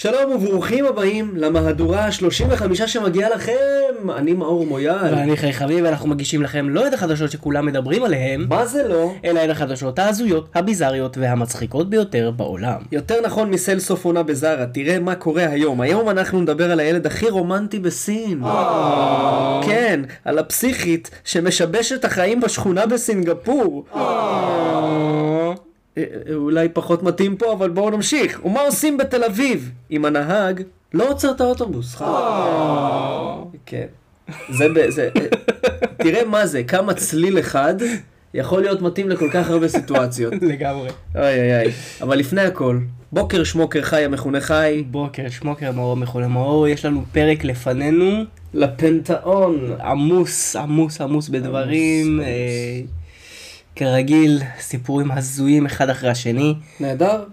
שלום וברוכים הבאים למהדורה ה-35 שמגיעה לכם, אני מאור מויאל. ואני חי חביב, ואנחנו מגישים לכם לא את החדשות שכולם מדברים עליהן, מה זה לא? אלא את החדשות ההזויות, הביזריות והמצחיקות ביותר בעולם. יותר נכון מסל סוף עונה בזארה, תראה מה קורה היום. היום אנחנו נדבר על הילד הכי רומנטי בסין. כן, על הפסיכית שמשבשת החיים בשכונה בסינגפור. אה, אה, אולי פחות מתאים פה, אבל בואו נמשיך. ומה עושים בתל אביב? אם הנהג לא עוצר את האוטובוס. כן. זה, זה, אה, תראה מה זה, כמה צליל אחד יכול להיות מתאים לכל כך הרבה סיטואציות. לגמרי. אוי אוי אוי. אבל לפני הכל, בוקר שמוקר חי המכונה חי, בוקר, שמוקר, מאור מכונה מאור, יש לנו פרק לפנינו, לפנתאון. עמוס, עמוס, עמוס בדברים. אה, כרגיל, סיפורים הזויים אחד אחרי השני. נהדר,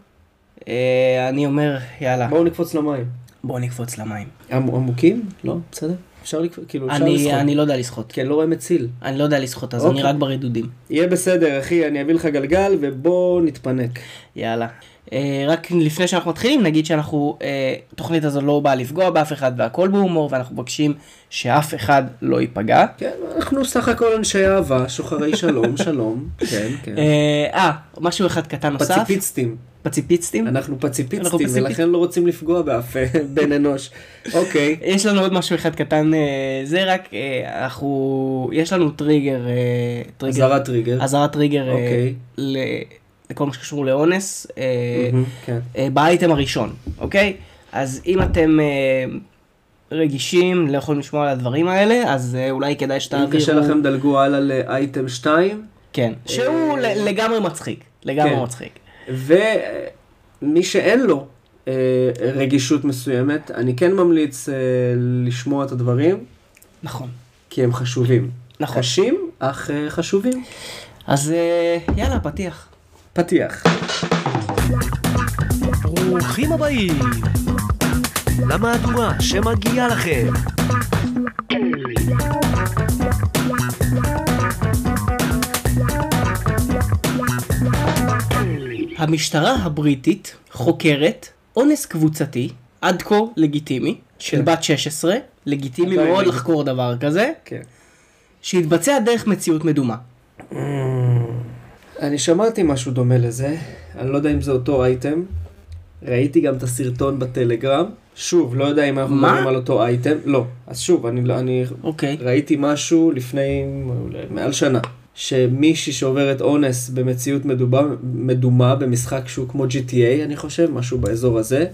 אה, אני אומר, יאללה, בואו נקפוץ למים. בואו נקפוץ למים. עמ- עמוקים? לא, בסדר. אפשר לקפוץ, כאילו אפשר אני, לשחות. אני לא יודע לשחות. כי אני לא רואה מציל. אני לא יודע לשחות, אז אוקיי. אני רק ברדודים. יהיה בסדר אחי, אני אביא לך גלגל ובוא נתפנק. יאללה. אה, רק לפני שאנחנו מתחילים נגיד שאנחנו, אה, התוכנית הזו לא באה לפגוע באף אחד והכל בהומור ואנחנו מבקשים שאף אחד לא ייפגע. כן, אנחנו סך הכל אנשי אהבה, שוחרי שלום, שלום. כן, כן. אה, אה, משהו אחד קטן נוסף. פציפיצטים. פציפיסטים. אנחנו פציפיצטים. ולכן לא רוצים לפגוע באף בן אנוש. אוקיי. יש לנו עוד משהו אחד קטן, זה רק, אנחנו, יש לנו טריגר, אזהרת טריגר. אזהרת טריגר אוקיי. לכל מה שקשור לאונס. אה, כן. אה, באייטם הראשון, אוקיי? אז אם אתם אה, רגישים, לא יכולים לשמוע על הדברים האלה, אז אולי כדאי אם שתעבירו... קשה לכם דלגו הלאה לאייטם 2. כן, שהוא לגמרי מצחיק, לגמרי כן. מצחיק. ומי שאין לו רגישות מסוימת, אני כן ממליץ לשמוע את הדברים, נכון. כי הם חשובים. נכון. קשים, אך חשובים. אז יאללה, פתיח. פתיח. ברוכים הבאים למהדורה שמגיעה לכם. המשטרה הבריטית חוקרת אונס קבוצתי, עד כה לגיטימי, של כן. בת 16, לגיטימי מאוד לגיטימי. לחקור דבר כזה, כן. שהתבצע דרך מציאות מדומה. אני שמעתי משהו דומה לזה, אני לא יודע אם זה אותו אייטם. ראיתי גם את הסרטון בטלגרם. שוב, לא יודע אם אנחנו? מדברים על אותו אייטם. לא. אז שוב, אני, לא- אני אוקיי. ראיתי משהו לפני מעל שנה. שמישהי שעוברת אונס במציאות מדומה, מדומה במשחק שהוא כמו GTA, אני חושב, משהו באזור הזה.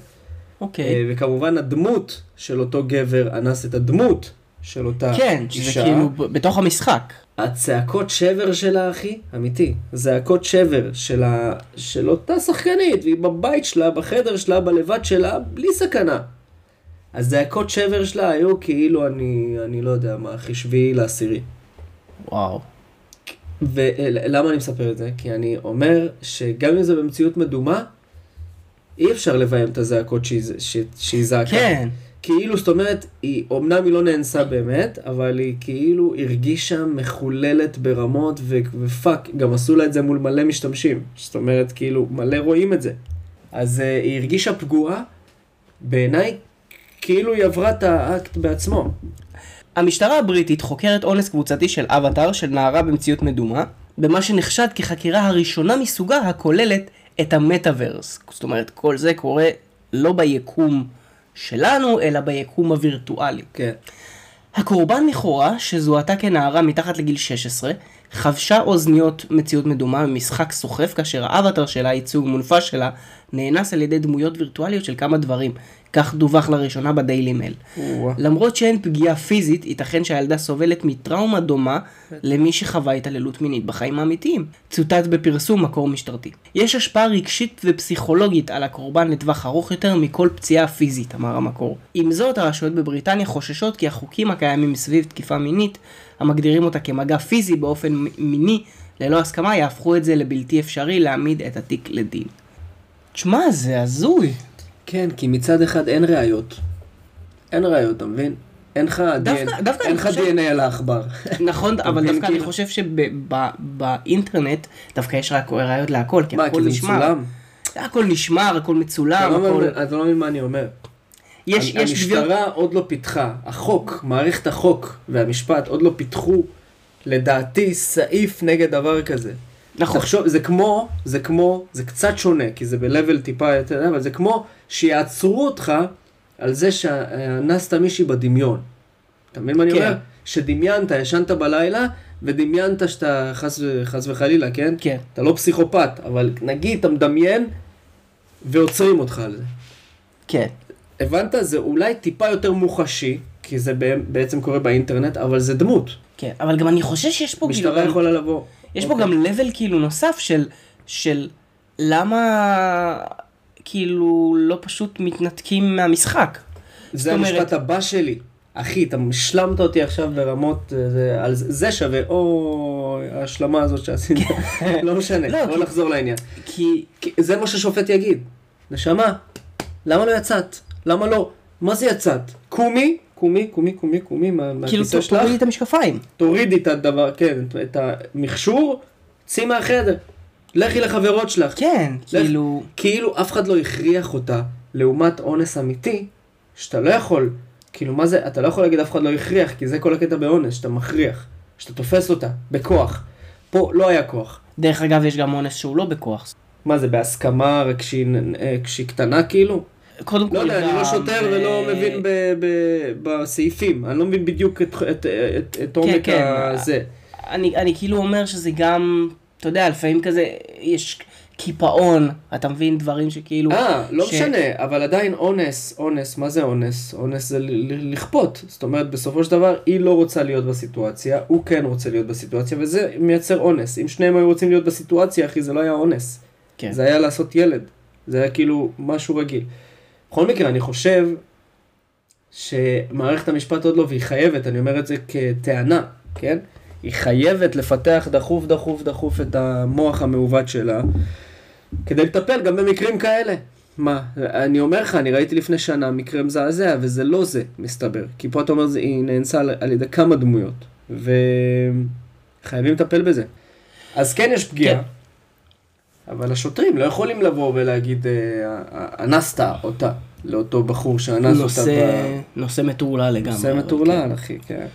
אוקיי. אה, וכמובן הדמות של אותו גבר אנס את הדמות של אותה כן, שזה אישה. כאילו ב- בתוך המשחק. הצעקות שבר שלה, אחי, אמיתי. זעקות שבר של, ה... של אותה שחקנית, והיא בבית שלה, בחדר שלה, בלבד שלה, בלי סכנה. הזעקות שבר שלה היו כאילו אני, אני לא יודע מה, אחי, שביעי לעשירי. וואו. ולמה אני מספר את זה? כי אני אומר שגם אם זה במציאות מדומה, אי אפשר לביים את הזעקות שהיא, שהיא, שהיא זעקה. כן. כאילו, זאת אומרת, היא, אמנם היא לא נאנסה באמת, אבל היא כאילו הרגישה מחוללת ברמות, ו, ופאק, גם עשו לה את זה מול מלא משתמשים. זאת אומרת, כאילו, מלא רואים את זה. אז uh, היא הרגישה פגועה, בעיניי, כאילו היא עברה את האקט בעצמו. המשטרה הבריטית חוקרת אונס קבוצתי של אבטאר של נערה במציאות מדומה, במה שנחשד כחקירה הראשונה מסוגה הכוללת את המטאוורס. זאת אומרת, כל זה קורה לא ביקום שלנו, אלא ביקום הווירטואלי. כן. הקורבן לכאורה, שזוהתה כנערה מתחת לגיל 16, חבשה אוזניות מציאות מדומה במשחק סוחף, כאשר האבטר שלה, ייצוג מונפש שלה, נאנס על ידי דמויות וירטואליות של כמה דברים. כך דווח לראשונה בדיילי מייל. למרות שאין פגיעה פיזית, ייתכן שהילדה סובלת מטראומה דומה למי שחווה התעללות מינית בחיים האמיתיים. צוטט בפרסום מקור משטרתי. יש השפעה רגשית ופסיכולוגית על הקורבן לטווח ארוך יותר מכל פציעה פיזית, אמר המקור. עם זאת, הרשויות בבריטניה חוששות כי החוקים הקיימים סביב תקיפה מינית, המגדירים אותה כמגע פיזי באופן מיני ללא הסכמה, יהפכו את זה לבלתי אפשרי להעמיד את התיק לדין. תשמע, זה הזוי. כן, כי מצד אחד אין ראיות. אין ראיות, אתה מבין? אין לך DNA אין לך DNA על העכבר. נכון, אבל דווקא אני כאילו- חושב שבאינטרנט דווקא יש רק ראיות להכל, כי מה, הכל כי זה נשמר. מצולם? הכל נשמר, הכל מצולם, לא הכל... אתה לא מבין מה אני אומר. יש, יש. המשטרה עוד לא פיתחה, החוק, מערכת החוק והמשפט עוד לא פיתחו, לדעתי, סעיף נגד דבר כזה. נכון. תחשוב, זה כמו, זה כמו, זה קצת שונה, כי זה ב-level טיפה יותר, אבל זה כמו שיעצרו אותך על זה שאנסת מישהי בדמיון. אתה מבין מה אני כן. אומר? שדמיינת, ישנת בלילה, ודמיינת שאתה חס, חס וחלילה, כן? כן. אתה לא פסיכופת, אבל נגיד אתה מדמיין ועוצרים אותך על זה. כן. הבנת? זה אולי טיפה יותר מוחשי, כי זה בע- בעצם קורה באינטרנט, אבל זה דמות. כן. אבל גם אני חושב שיש פה... משטרה כאילו, יכולה לבוא. יש פה אוקיי. גם level כאילו נוסף של, של למה כאילו לא פשוט מתנתקים מהמשחק. זה אומרת- המשפט הבא שלי. אחי, אתה השלמת אותי עכשיו ברמות, אה, זה, על זה, זה שווה, או ההשלמה הזאת שעשית, לא משנה, לא, בוא כי- נחזור לעניין. כי כי זה מה ששופט יגיד. נשמה, למה לא יצאת? למה לא? מה זה יצאת? קומי, קומי, קומי, קומי, קומי, מה- כאילו מהכיסא שלך, תורידי את המשקפיים. תורידי את הדבר, כן, את המכשור, צאי מהחדר. לכי לחברות שלך. כן, לך- כאילו... כאילו אף אחד לא הכריח אותה, לעומת אונס אמיתי, שאתה לא יכול, כאילו מה זה, אתה לא יכול להגיד אף אחד לא הכריח, כי זה כל הקטע באונס, שאתה מכריח, שאתה תופס אותה, בכוח. פה לא היה כוח. דרך אגב, יש גם אונס שהוא לא בכוח. מה זה, בהסכמה רק כשהיא, אה, כשהיא קטנה כאילו? קודם כל לא יודע, אני לא שוטר אה, ולא מבין בסעיפים, אני לא מבין בדיוק את- את- את- את עומק כן. הזה. אני, אני כאילו אומר שזה גם, אתה יודע, לפעמים כזה, יש קיפאון, אתה מבין דברים שכאילו... אה, לא ש- משנה, אבל עדיין אונס, אונס, מה זה אונס? אונס זה לכפות. זאת אומרת, בסופו של דבר, היא לא רוצה להיות בסיטואציה, הוא כן רוצה להיות בסיטואציה, וזה מייצר אונס. אם שניהם היו רוצים להיות בסיטואציה, אחי, זה לא היה אונס. כן. זה היה לעשות ילד. זה היה כאילו משהו רגיל. בכל מקרה, אני חושב שמערכת המשפט עוד לא, והיא חייבת, אני אומר את זה כטענה, כן? היא חייבת לפתח דחוף, דחוף, דחוף את המוח המעוות שלה, כדי לטפל גם במקרים כאלה. מה, אני אומר לך, אני ראיתי לפני שנה מקרה מזעזע, וזה לא זה, מסתבר. כי פה אתה אומר, היא נאנסה על, על ידי כמה דמויות, וחייבים לטפל בזה. אז כן יש פגיעה, כן. אבל השוטרים לא יכולים לבוא ולהגיד, אה, אנסת אותה, לאותו בחור שאנס אותה. נושא, ב- נושא מטורלל לגמרי. נושא מטורלל, כן. אחי, כן.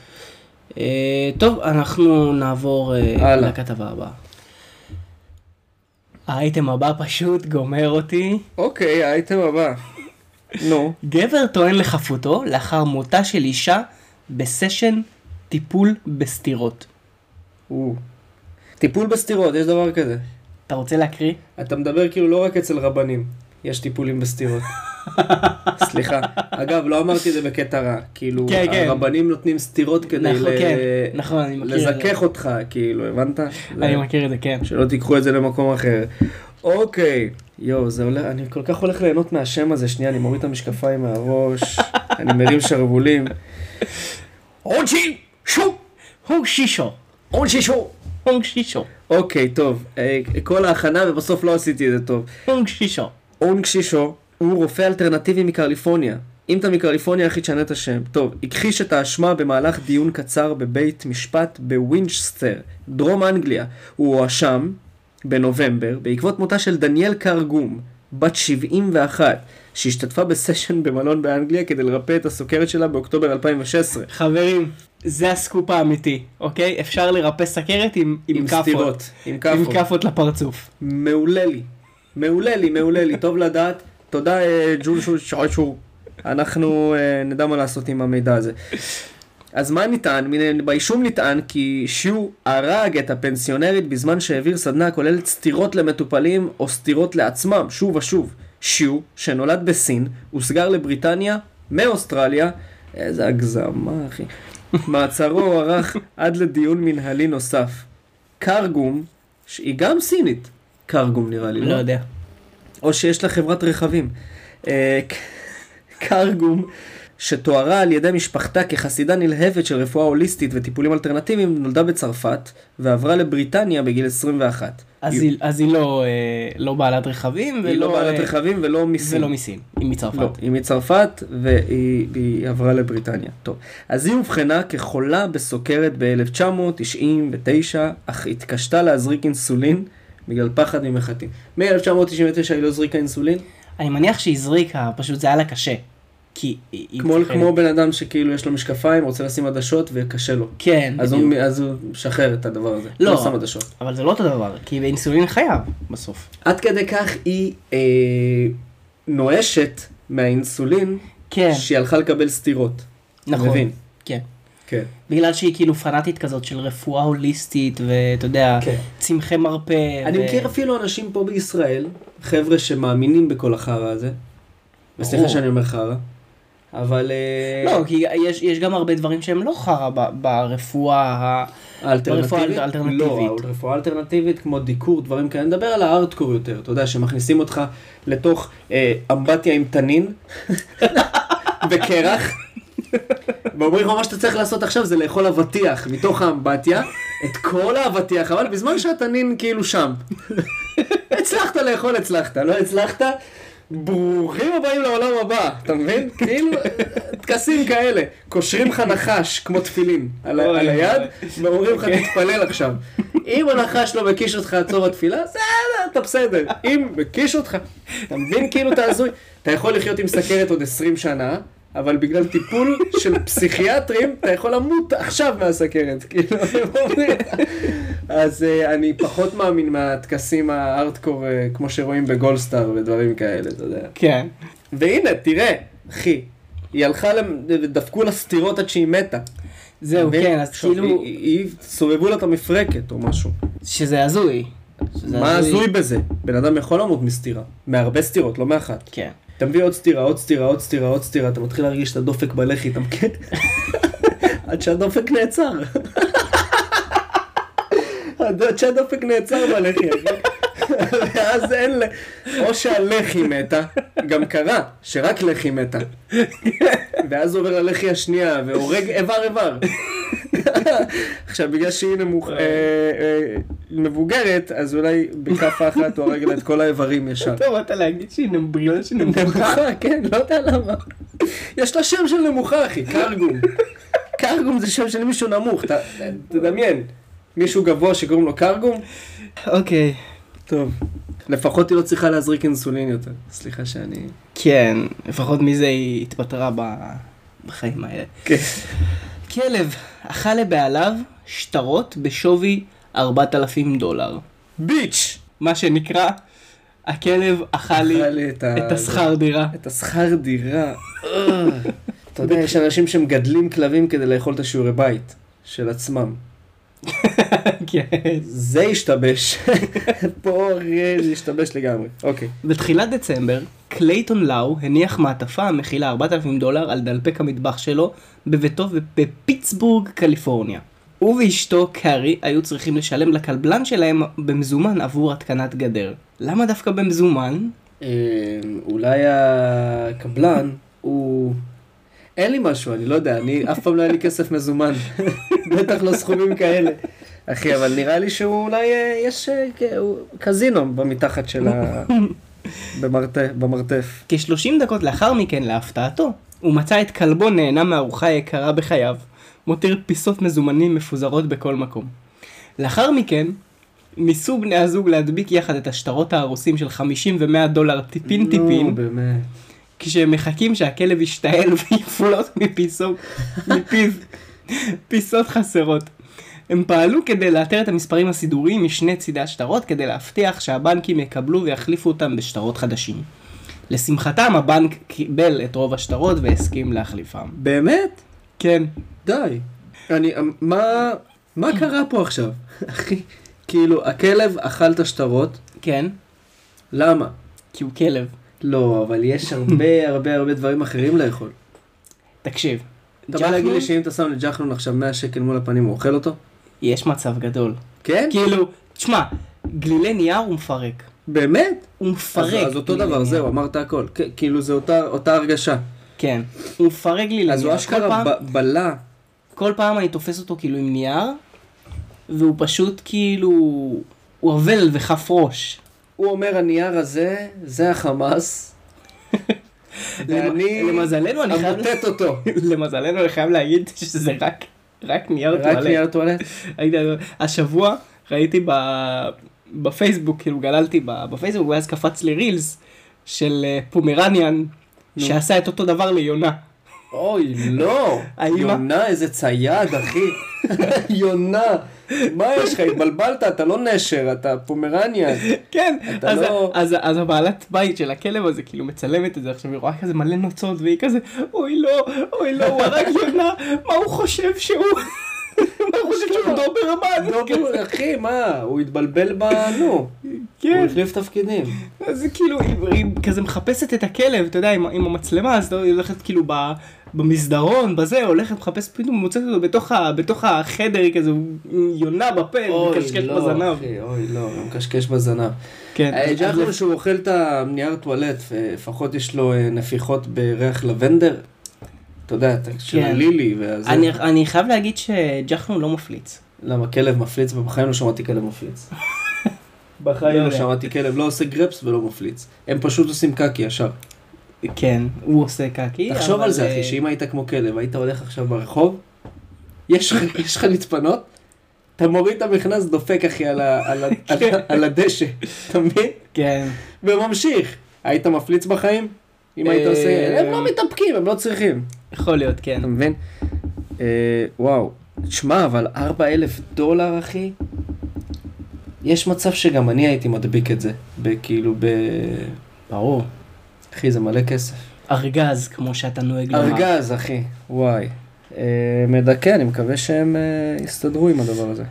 אה, טוב, אנחנו נעבור אה. לכתבה הבאה. האייטם הבא פשוט גומר אותי. אוקיי, האייטם הבא. נו. גבר טוען לחפותו לאחר מותה של אישה בסשן טיפול בסתירות. או. טיפול בסתירות, יש דבר כזה. אתה רוצה להקריא? אתה מדבר כאילו לא רק אצל רבנים, יש טיפולים בסתירות. סליחה. אגב, לא אמרתי את זה בקטע רע. כאילו, כן, כן. הרבנים נותנים סתירות כדי נכון, ל- כן. נכון, אני מכיר זה. לזכך אותך, כאילו, הבנת? אני זה- מכיר את זה, כן. שלא תיקחו את זה למקום אחר. אוקיי, יואו, זה הולך, אני כל כך הולך ליהנות מהשם הזה, שנייה, אני מוריד את המשקפיים מהראש, אני מרים שרוולים. עונשי, שו, הוג שישו. עונשי שו. הוג שישו. אוקיי, טוב, אה, כל ההכנה ובסוף לא עשיתי את זה טוב. הוג שישו. אונג שישו הוא רופא אלטרנטיבי מקליפורניה. אם אתה מקליפורניה, אחי, תשנה את השם. טוב, הכחיש את האשמה במהלך דיון קצר בבית משפט בווינצ'סטר, דרום אנגליה. הוא הואשם בנובמבר בעקבות מותה של דניאל קרגום, בת 71, שהשתתפה בסשן במלון באנגליה כדי לרפא את הסוכרת שלה באוקטובר 2016. חברים, זה הסקופ האמיתי, אוקיי? אפשר לרפא סכרת עם, עם, עם כאפות. סטירות, עם עם כאפות. כאפות לפרצוף. מעולה לי. מעולה לי, מעולה לי, טוב לדעת. תודה אה, ג'ול שול שור. אנחנו אה, נדע מה לעשות עם המידע הזה. אז מה נטען? באישום נטען כי שיו הרג את הפנסיונרית בזמן שהעביר סדנה הכוללת סטירות למטופלים או סטירות לעצמם, שוב ושוב. שיו, שנולד בסין, הוסגר לבריטניה מאוסטרליה, איזה הגזמה אחי. מעצרו הוארך עד לדיון מנהלי נוסף. קרגום, שהיא גם סינית, קרגום נראה לי, לא יודע. או שיש לה חברת רכבים. אה, קרגום, שתוארה על ידי משפחתה כחסידה נלהבת של רפואה הוליסטית וטיפולים אלטרנטיביים, נולדה בצרפת ועברה לבריטניה בגיל 21. אז היא, היא, אז היא לא, אה, לא בעלת רכבים, היא לא בעלת אה, רכבים ולא מסין. ולא מסין, היא מצרפת. לא, היא מצרפת והיא היא עברה לבריטניה. טוב, אז היא אובחנה כחולה בסוכרת ב-1999, אך התקשתה להזריק אינסולין בגלל פחד ממחטים. מ-1999 היא לא הזריקה אינסולין, אני מניח שהיא הזריקה, פשוט זה היה לה קשה. כי כמו, מפחדת. כמו בן אדם שכאילו יש לו משקפיים, רוצה לשים עדשות וקשה לו. כן, אז בדיוק. הוא, אז הוא משחרר את הדבר הזה, לא. לא שם עדשות. אבל זה לא אותו דבר, כי באינסולין חייב, בסוף. עד כדי כך היא אה, נואשת מהאינסולין, כן, שהיא הלכה לקבל סטירות. נכון. מבין? כן. כן. בגלל שהיא כאילו פנאטית כזאת של רפואה הוליסטית, ואתה יודע, כן. צמחי מרפא. אני ו- מכיר אפילו אנשים פה בישראל, חבר'ה שמאמינים בכל החרא הזה. וסליחה. שאני אומר חרא. אבל אה, לא, כי יש, יש גם הרבה דברים שהם לא חרא ברפואה. האלטרנטיבית, ברפואה האלטרנטיבית. לא, רפואה אלטרנטיבית כמו דיקור, דברים כאלה, נדבר על הארדקור יותר, אתה יודע, שמכניסים אותך לתוך אה, אמבטיה עם תנין וקרח, ואומרים לך מה שאתה צריך לעשות עכשיו זה לאכול אבטיח מתוך האמבטיה, את כל האבטיח, אבל בזמן שהתנין כאילו שם. הצלחת לאכול, הצלחת, לא הצלחת? ברוכים הבאים לעולם הבא, אתה מבין? כאילו, טקסים כאלה, קושרים לך נחש כמו תפילין על, היד. ואומרים לך תתפלל עכשיו. אם הנחש לא מקיש אותך עד סוף התפילה, בסדר, אתה בסדר. אם מקיש אותך, אתה מבין כאילו אתה הזוי? אתה יכול לחיות עם סכרת עוד 20 שנה, אבל בגלל טיפול של פסיכיאטרים, אתה יכול למות עכשיו מהסכרת. כאילו. אז אה, אני פחות מאמין מהטקסים הארטקור, אה, כמו שרואים בגולדסטאר ודברים כאלה, אתה יודע. כן. והנה, תראה, אחי, היא הלכה, דפקו לה סטירות עד שהיא מתה. זהו? כן, אז כאילו, סובבו לה את המפרקת או משהו. שזה הזוי. מה הזוי בזה? בן אדם יכול למות מסטירה. מהרבה סטירות, לא מאחת. כן. אתה מביא עוד סטירה, עוד סטירה, עוד סטירה, עוד סטירה, אתה מתחיל להרגיש את הדופק בלחי, אתה מכיר? עד שהדופק נעצר. עד שהדופק נעצר בלחי, אחי. ואז אין ל... או שהלחי מתה, גם קרה שרק לחי מתה. ואז עובר ללחי השנייה והורג איבר איבר. עכשיו בגלל שהיא נמוך, אה, אה, מבוגרת, אז אולי בכף אחת הוא הרג לה את כל האיברים ישר. טוב, אתה להגיד שהיא בגלל שהיא נמוכה, כן, לא יודע למה. יש לה שם של נמוכה, אחי, קרגום. קרגום זה שם של מישהו נמוך, תדמיין. מישהו גבוה שקוראים לו קרגום? אוקיי. טוב. לפחות היא לא צריכה להזריק אינסולין יותר. סליחה שאני... כן, לפחות מזה היא התפטרה. בחיים האלה. כן. כלב אכל לבעליו שטרות בשווי 4,000 דולר. ביץ'! מה שנקרא, הכלב אכל לי את ה- את השכר דירה. את השכר דירה. אתה יודע, יש אנשים שמגדלים כלבים כדי לאכול את השיעורי בית של עצמם. כן. זה השתבש. פה זה השתבש לגמרי. אוקיי. בתחילת דצמבר, קלייטון לאו הניח מעטפה המכילה 4,000 דולר על דלפק המטבח שלו בביתו בפיטסבורג, קליפורניה. הוא ואשתו קארי היו צריכים לשלם לכלבלן שלהם במזומן עבור התקנת גדר. למה דווקא במזומן? אה, אולי הקבלן הוא... אין לי משהו, אני לא יודע, אני אף פעם לא היה לי כסף מזומן. בטח לא סכומים כאלה. אחי, אבל נראה לי שהוא אולי אה, יש אה, כ- הוא- קזינו במתחת של ה... במרתף. במרתף. כ-30 דקות לאחר מכן, להפתעתו, הוא מצא את כלבו נהנה מארוחה יקרה בחייו, מותיר פיסות מזומנים מפוזרות בכל מקום. לאחר מכן, ניסו בני הזוג להדביק יחד את השטרות ההרוסים של 50 ו-100 דולר טיפין נו, טיפין, באמת. כשהם מחכים שהכלב ישתעל ויפלוט מפיסו, מפיו פיסות חסרות. הם פעלו כדי לאתר את המספרים הסידוריים משני צידי השטרות כדי להבטיח שהבנקים יקבלו ויחליפו אותם בשטרות חדשים. לשמחתם הבנק קיבל את רוב השטרות והסכים להחליפם. באמת? כן. די. אני, מה, מה קרה פה עכשיו? אחי, כאילו, הכלב אכל את השטרות, כן, למה? כי הוא כלב. לא, אבל יש הרבה הרבה הרבה דברים אחרים לאכול. תקשיב, אתה בא להגיד לי שאם אתה שם לג'חנון עכשיו 100 שקל מול הפנים, הוא אוכל אותו? יש מצב גדול. כן? כאילו, תשמע, גלילי נייר הוא מפרק. באמת? הוא אז, מפרק. אז אותו גלילי דבר, נייר. זהו, אמרת הכל. כ- כאילו זה אותה, אותה הרגשה. כן. הוא מפרק גלילי אז הוא נייר. אשכרה פעם- ב- בלע. כל פעם אני תופס אותו כאילו עם נייר, והוא פשוט כאילו, הוא אבל בכפרעש. הוא אומר, הנייר הזה, זה החמאס. ואני למזלנו אני חייב, אמוטט אותו. למזלנו אני חייב להגיד שזה רק, רק נייר רק טואלט. נייר טואלט? השבוע ראיתי ב... בפייסבוק, כאילו גללתי בפייסבוק, ואז קפץ לי רילס של אה, פומרניאן, שעשה את אותו דבר ליונה. אוי, לא. יונה, איזה צייד, אחי. יונה. מה יש לך? התבלבלת, אתה לא נשר, אתה פומרניאן. כן, אז, לא- אז, אז הבעלת בית של הכלב הזה כאילו מצלמת את זה עכשיו היא רואה כזה מלא נוצות והיא כזה אוי לא אוי לא הוא הרג יונה מה הוא חושב שהוא מה הוא חושב שהוא דוברמן דובר, אחי, מה? הוא התבלבל ב... נו. הוא כן החליף תפקידים. אז זה כאילו היא, היא כזה מחפשת את הכלב אתה יודע עם, המצלמה אז היא הולכת כאילו ב, במסדרון בזה הולכת מחפשת פתאום מוצאת אותו בתוך, בתוך החדר היא כזה יונה בפה אוי, מקשקש לא, בזנב אוי, לא, הוא מקשקש בזנב. כן אה, ג'חנון שהוא אוכל את הנייר טואלט, לפחות יש לו אה, נפיחות בריח לבנדר. אתה יודע, את- של כן. הלילי והזה. אני, אני חייב להגיד שג'חנון לא מפליץ למה כלב מפליץ? ובחיים לא שמעתי כלב מפליץ. בחיים לא יודע. שמעתי כלב, לא עושה גרפס ולא מפליץ. הם פשוט עושים קקי ישר. כן הוא עושה קקי תחשוב על זה אה, אחי, שאם היית כמו כלב, היית הולך עכשיו ברחוב, יש לך- להתפנות, אתה מוריד את המכנס, דופק אחי על ה- על ה- על ה- על הדשא, אתה מבין? כן וממשיך. היית מפליץ בחיים? אם היית אה, עושה... הם לא מתאפקים, הם לא צריכים. יכול להיות כן אתה מבין? אה, וואו. תשמע, אבל 4 אלף דולר, אחי? יש מצב שגם אני הייתי מדביק את זה. כאילו ב... ברור אחי, זה מלא כסף. ארגז כמו שאתה נוהג לומר ארגז, אחי. וואי. אה, מדכא, אני מקווה שהם אה, יסתדרו עם הדבר הזה.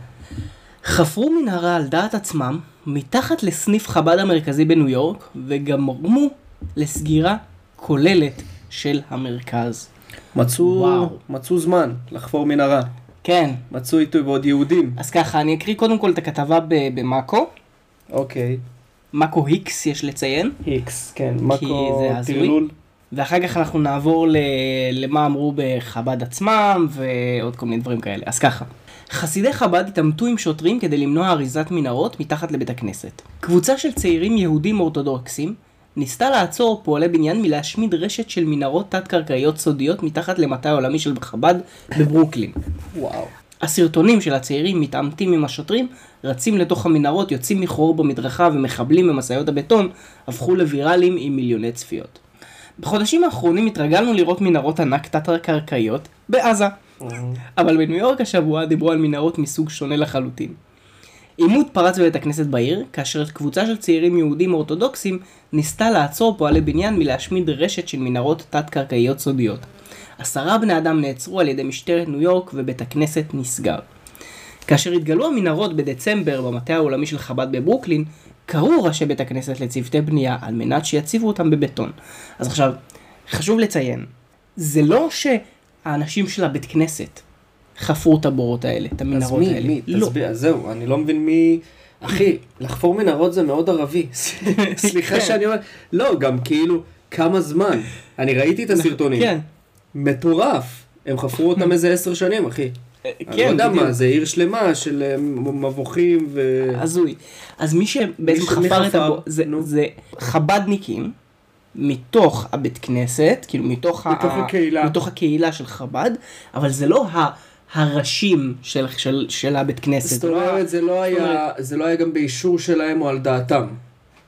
חפרו מנהרה על דעת עצמם מתחת לסניף חב"ד המרכזי בניו יורק וגרמו לסגירה כוללת של המרכז. מצאו, וואו. מצאו זמן לחפור מנהרה. כן, מצאו איתו ועוד יהודים. אז ככה, אני אקריא קודם כל את הכתבה במאקו, אוקיי. מאקו היקס יש לציין, איקס, כן. מאקו. טרלול. ואחר כך אנחנו נעבור ל... למה אמרו בחב"ד עצמם ועוד כל מיני דברים כאלה. אז ככה, חסידי חב"ד התעמתו עם שוטרים כדי למנוע אריזת מנהרות מתחת לבית הכנסת. קבוצה של צעירים יהודים אורתודוקסים ניסתה לעצור פועלי בניין מלהשמיד רשת של מנהרות תת-קרקעיות סודיות מתחת למטה העולמי של חב"ד בברוקלין. וואו. הסרטונים של הצעירים מתעמתים עם השוטרים, רצים לתוך המנהרות, יוצאים מחור במדרכה ומחבלים במשאיות הבטון, הפכו לוויראליים עם מיליוני צפיות. בחודשים האחרונים התרגלנו לראות מנהרות ענק תת-קרקעיות בעזה, אבל בניו יורק השבוע דיברו על מנהרות מסוג שונה לחלוטין. עימות פרץ בבית הכנסת בעיר, כאשר קבוצה של צעירים יהודים אורתודוקסים ניסתה לעצור פועלי בניין מלהשמיד רשת של מנהרות תת-קרקעיות סודיות. עשרה בני אדם נעצרו על ידי משטרת ניו יורק ובית הכנסת נסגר. כאשר התגלו המנהרות בדצמבר במטה העולמי של חב"ד בברוקלין, קראו ראשי בית הכנסת לצוותי בנייה על מנת שיציבו אותם בבטון. אז עכשיו, חשוב לציין, זה לא שהאנשים של הבית כנסת חפרו את הבורות האלה, את אז המנהרות מי, האלה. מי? לא. תסביר, אז זהו, אני לא מבין מי... אחי, לחפור מנהרות זה מאוד ערבי. סליחה כן. שאני אומר... לא, גם כאילו, כמה זמן. אני ראיתי את הסרטונים. כן. מטורף. הם חפרו אותם איזה עשר שנים, אחי. אני לא כן, יודע. מה, זה עיר שלמה של אה, מבוכים ו... הזוי. אז מי שבעצם מי מי חפר את? הבור, זה. זה חב"דניקים מתוך הבית כנסת, כאילו מתוך, מתוך ה- הקהילה. מתוך הקהילה של חב"ד, אבל זה לא ה... הראשים של, של, של הבית כנסת. זאת אומרת, זה לא היה, זה לא היה גם באישור שלהם או על דעתם.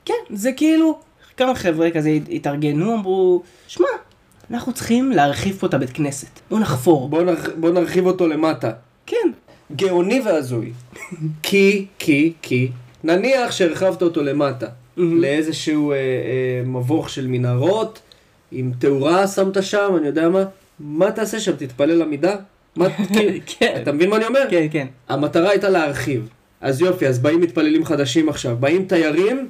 כן, זה כאילו, כמה חבר'ה כזה הת- התארגנו, אמרו, שמע, אנחנו צריכים להרחיב פה את הבית כנסת. בואו נחפור. בוא, נרח... בוא נרחיב אותו למטה. כן. גאוני והזוי. כי, כי, כי, נניח שהרחבת אותו למטה, לאיזשהו אה, אה, מבוך של מנהרות, עם תאורה שמת שם, אני יודע מה, מה תעשה שם? תתפלל עמידה? כאילו, כן. אתה מבין מה אני אומר? כן, כן. המטרה הייתה להרחיב. אז יופי, אז באים מתפללים חדשים עכשיו, באים תיירים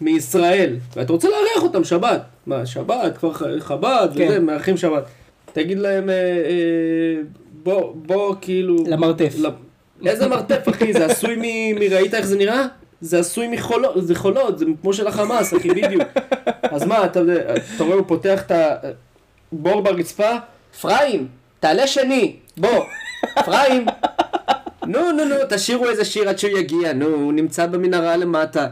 מישראל, ואתה רוצה לארח אותם שבת. מה, שבת, כפר ח- חב"ד, כן. וזה, מארחים שבת. תגיד להם, אה, אה, בוא, בוא, כאילו... למרתף. ל- איזה מרתף, אחי? זה עשוי מ... מ... ראית איך זה נראה? זה עשוי מחולות, זה חולות, זה כמו של החמאס, אחי, בדיוק. אז מה, אתה, אתה רואה, הוא פותח את הבור ברצפה, פריים, תעלה שני, בוא, Prime. נו, נו, נו, תשאירו איזה שיר עד שהוא יגיע, נו, הוא נמצא במנהרה למטה.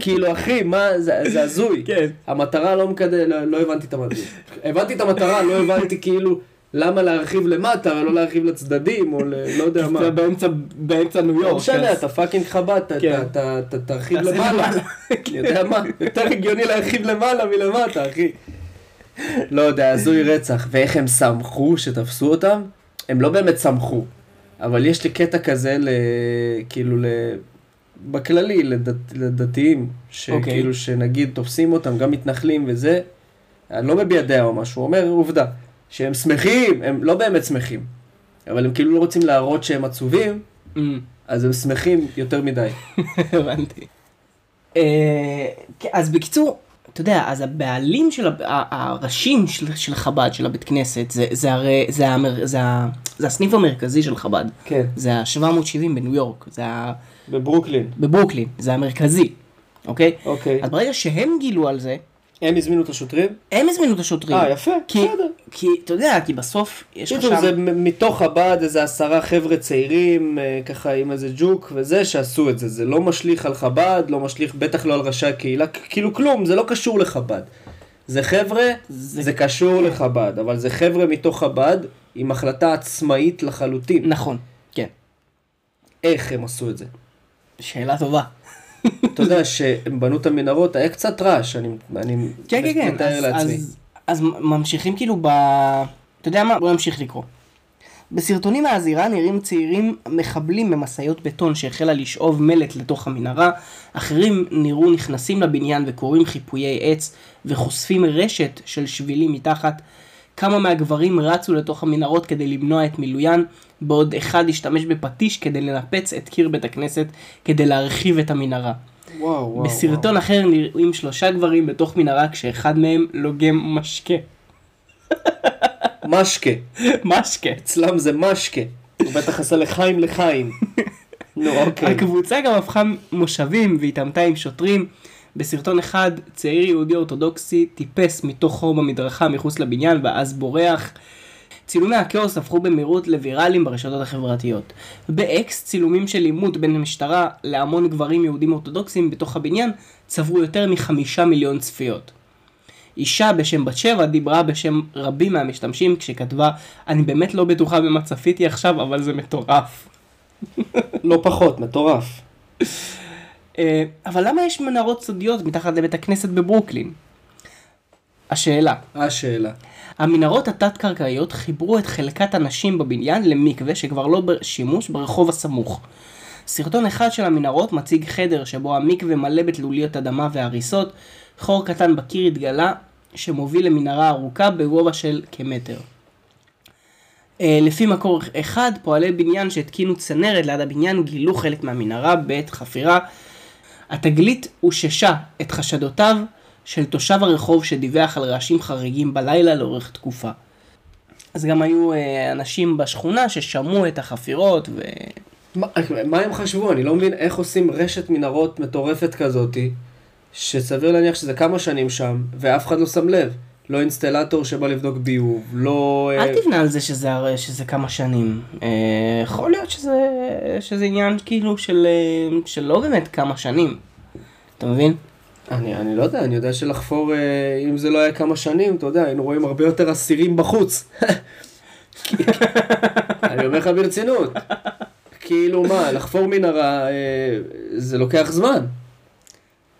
כאילו, אחי, מה, זה הזוי. כן. המטרה לא מקדם, לא, לא הבנתי את המטרה. הבנתי את המטרה, לא הבנתי כאילו למה להרחיב למטה, לא להרחיב לצדדים, או ל... לא יודע מה. זה באמצע, באמצע ניו יורק. לא משנה, אתה פאקינג חב"ד, אתה- כן. תרחיב למעלה. יודע מה, יותר הגיוני להרחיב למעלה מלמטה, אחי. לא יודע, הזוי רצח. ואיך הם שמחו שתפסו אותם? הם לא באמת שמחו. אבל יש לי קטע כזה, ל... כאילו, ל... בכללי, לדת... לדתיים, שכאילו, אוקיי. שנגיד תופסים אותם, גם מתנחלים וזה, אני לא מביע דעה או משהו, הוא אומר עובדה, שהם שמחים, הם לא באמת שמחים, אבל הם כאילו לא רוצים להראות שהם עצובים, אמ, אז הם שמחים יותר מדי. הבנתי. אה, כן, אז בקיצור, אתה יודע, אז הבעלים של, הראשים של, של חב"ד, של הבית כנסת, זה, זה הרי, זה, המר, זה, זה הסניף המרכזי של חב"ד. כן. זה ה-770 בניו יורק, זה ה... בברוקלין. בברוקלין, זה המרכזי, אוקיי? אוקיי. אז ברגע שהם גילו על זה, הם הזמינו את השוטרים? הם הזמינו את השוטרים. אה, יפה, כי, בסדר. כי, אתה יודע, כי בסוף יש לך שם... זה מתוך הבד איזה עשרה חבר'ה צעירים, אה, ככה עם איזה ג'וק וזה, שעשו את זה. זה לא משליך על חב"ד, לא משליך בטח לא על ראשי הקהילה, כאילו כלום, זה לא קשור לחב"ד. זה חבר'ה, זה- זה קשור לחב"ד, אבל זה חבר'ה מתוך חב"ד עם החלטה עצמאית לחלוטין. נכון, כן. איך הם עשו את זה? שאלה טובה. אתה יודע שהם בנו את המנהרות, היה קצת רעש, אני, אני כן, כן, כן. מתאר לעצמי. אז, אז ממשיכים כאילו ב... אתה יודע מה? בוא נמשיך לקרוא. בסרטונים מהזירה נראים צעירים מחבלים במשאיות בטון שהחלה לשאוב מלט לתוך המנהרה, אחרים נראו נכנסים לבניין וקוראים חיפויי עץ וחושפים רשת של שבילים מתחת. כמה מהגברים רצו לתוך המנהרות כדי למנוע את מילוין, בעוד אחד השתמש בפטיש כדי לנפץ את קיר בית הכנסת כדי להרחיב את המנהרה. וואו, וואו. בסרטון אחר נראים שלושה גברים בתוך מנהרה כשאחד מהם לוגם משקה. וואו. משקה. משקה. אצלם זה משקה. הוא בטח עשה לחיים לחיים. נו, אוקיי. הקבוצה גם הפכה מושבים והתעמתה עם שוטרים. בסרטון אחד צעיר יהודי אורתודוקסי טיפס מתוך חור במדרכה מחוץ לבניין ואז בורח. צילומי הכאוס הפכו במהירות לוויראליים ברשתות החברתיות. באקס צילומים של עימות בין המשטרה להמון גברים יהודים אורתודוקסים בתוך הבניין צברו יותר מחמישה מיליון צפיות. אישה בשם בת שבע דיברה בשם רבים מהמשתמשים כשכתבה אני באמת לא בטוחה במה צפיתי עכשיו אבל זה מטורף. לא פחות, מטורף. אה, אבל למה יש מנהרות סודיות מתחת לבית הכנסת בברוקלין? השאלה, השאלה. המנהרות התת-קרקעיות חיברו את חלקת הנשים בבניין למקווה שכבר לא בשימוש ברחוב הסמוך. סרטון אחד של המנהרות מציג חדר שבו המקווה מלא בתלוליות אדמה והריסות, חור קטן בקיר התגלה שמוביל למנהרה ארוכה בגובה של כמטר. אה, לפי מקור אחד, פועלי בניין שהתקינו צנרת ליד הבניין גילו חלק מהמנהרה בעת חפירה. התגלית אוששה את חשדותיו של תושב הרחוב שדיווח על רעשים חריגים בלילה לאורך תקופה. אז גם היו אה, אנשים בשכונה ששמעו את החפירות ו... מה, מה הם חשבו? אני לא מבין איך עושים רשת מנהרות מטורפת כזאתי, שסביר להניח שזה כמה שנים שם, ואף אחד לא שם לב. לא אינסטלטור שבא לבדוק ביוב, לא... אה, אל תבנה על זה שזה, שזה כמה שנים. אה, יכול להיות שזה, שזה עניין כאילו של, אה, של לא באמת כמה שנים. אתה מבין? אני, אני לא יודע, אני יודע שלחפור, אם זה לא היה כמה שנים, אתה יודע, היינו רואים הרבה יותר אסירים בחוץ. אני אומר לך ברצינות. כאילו מה, לחפור מנהרה, זה לוקח זמן.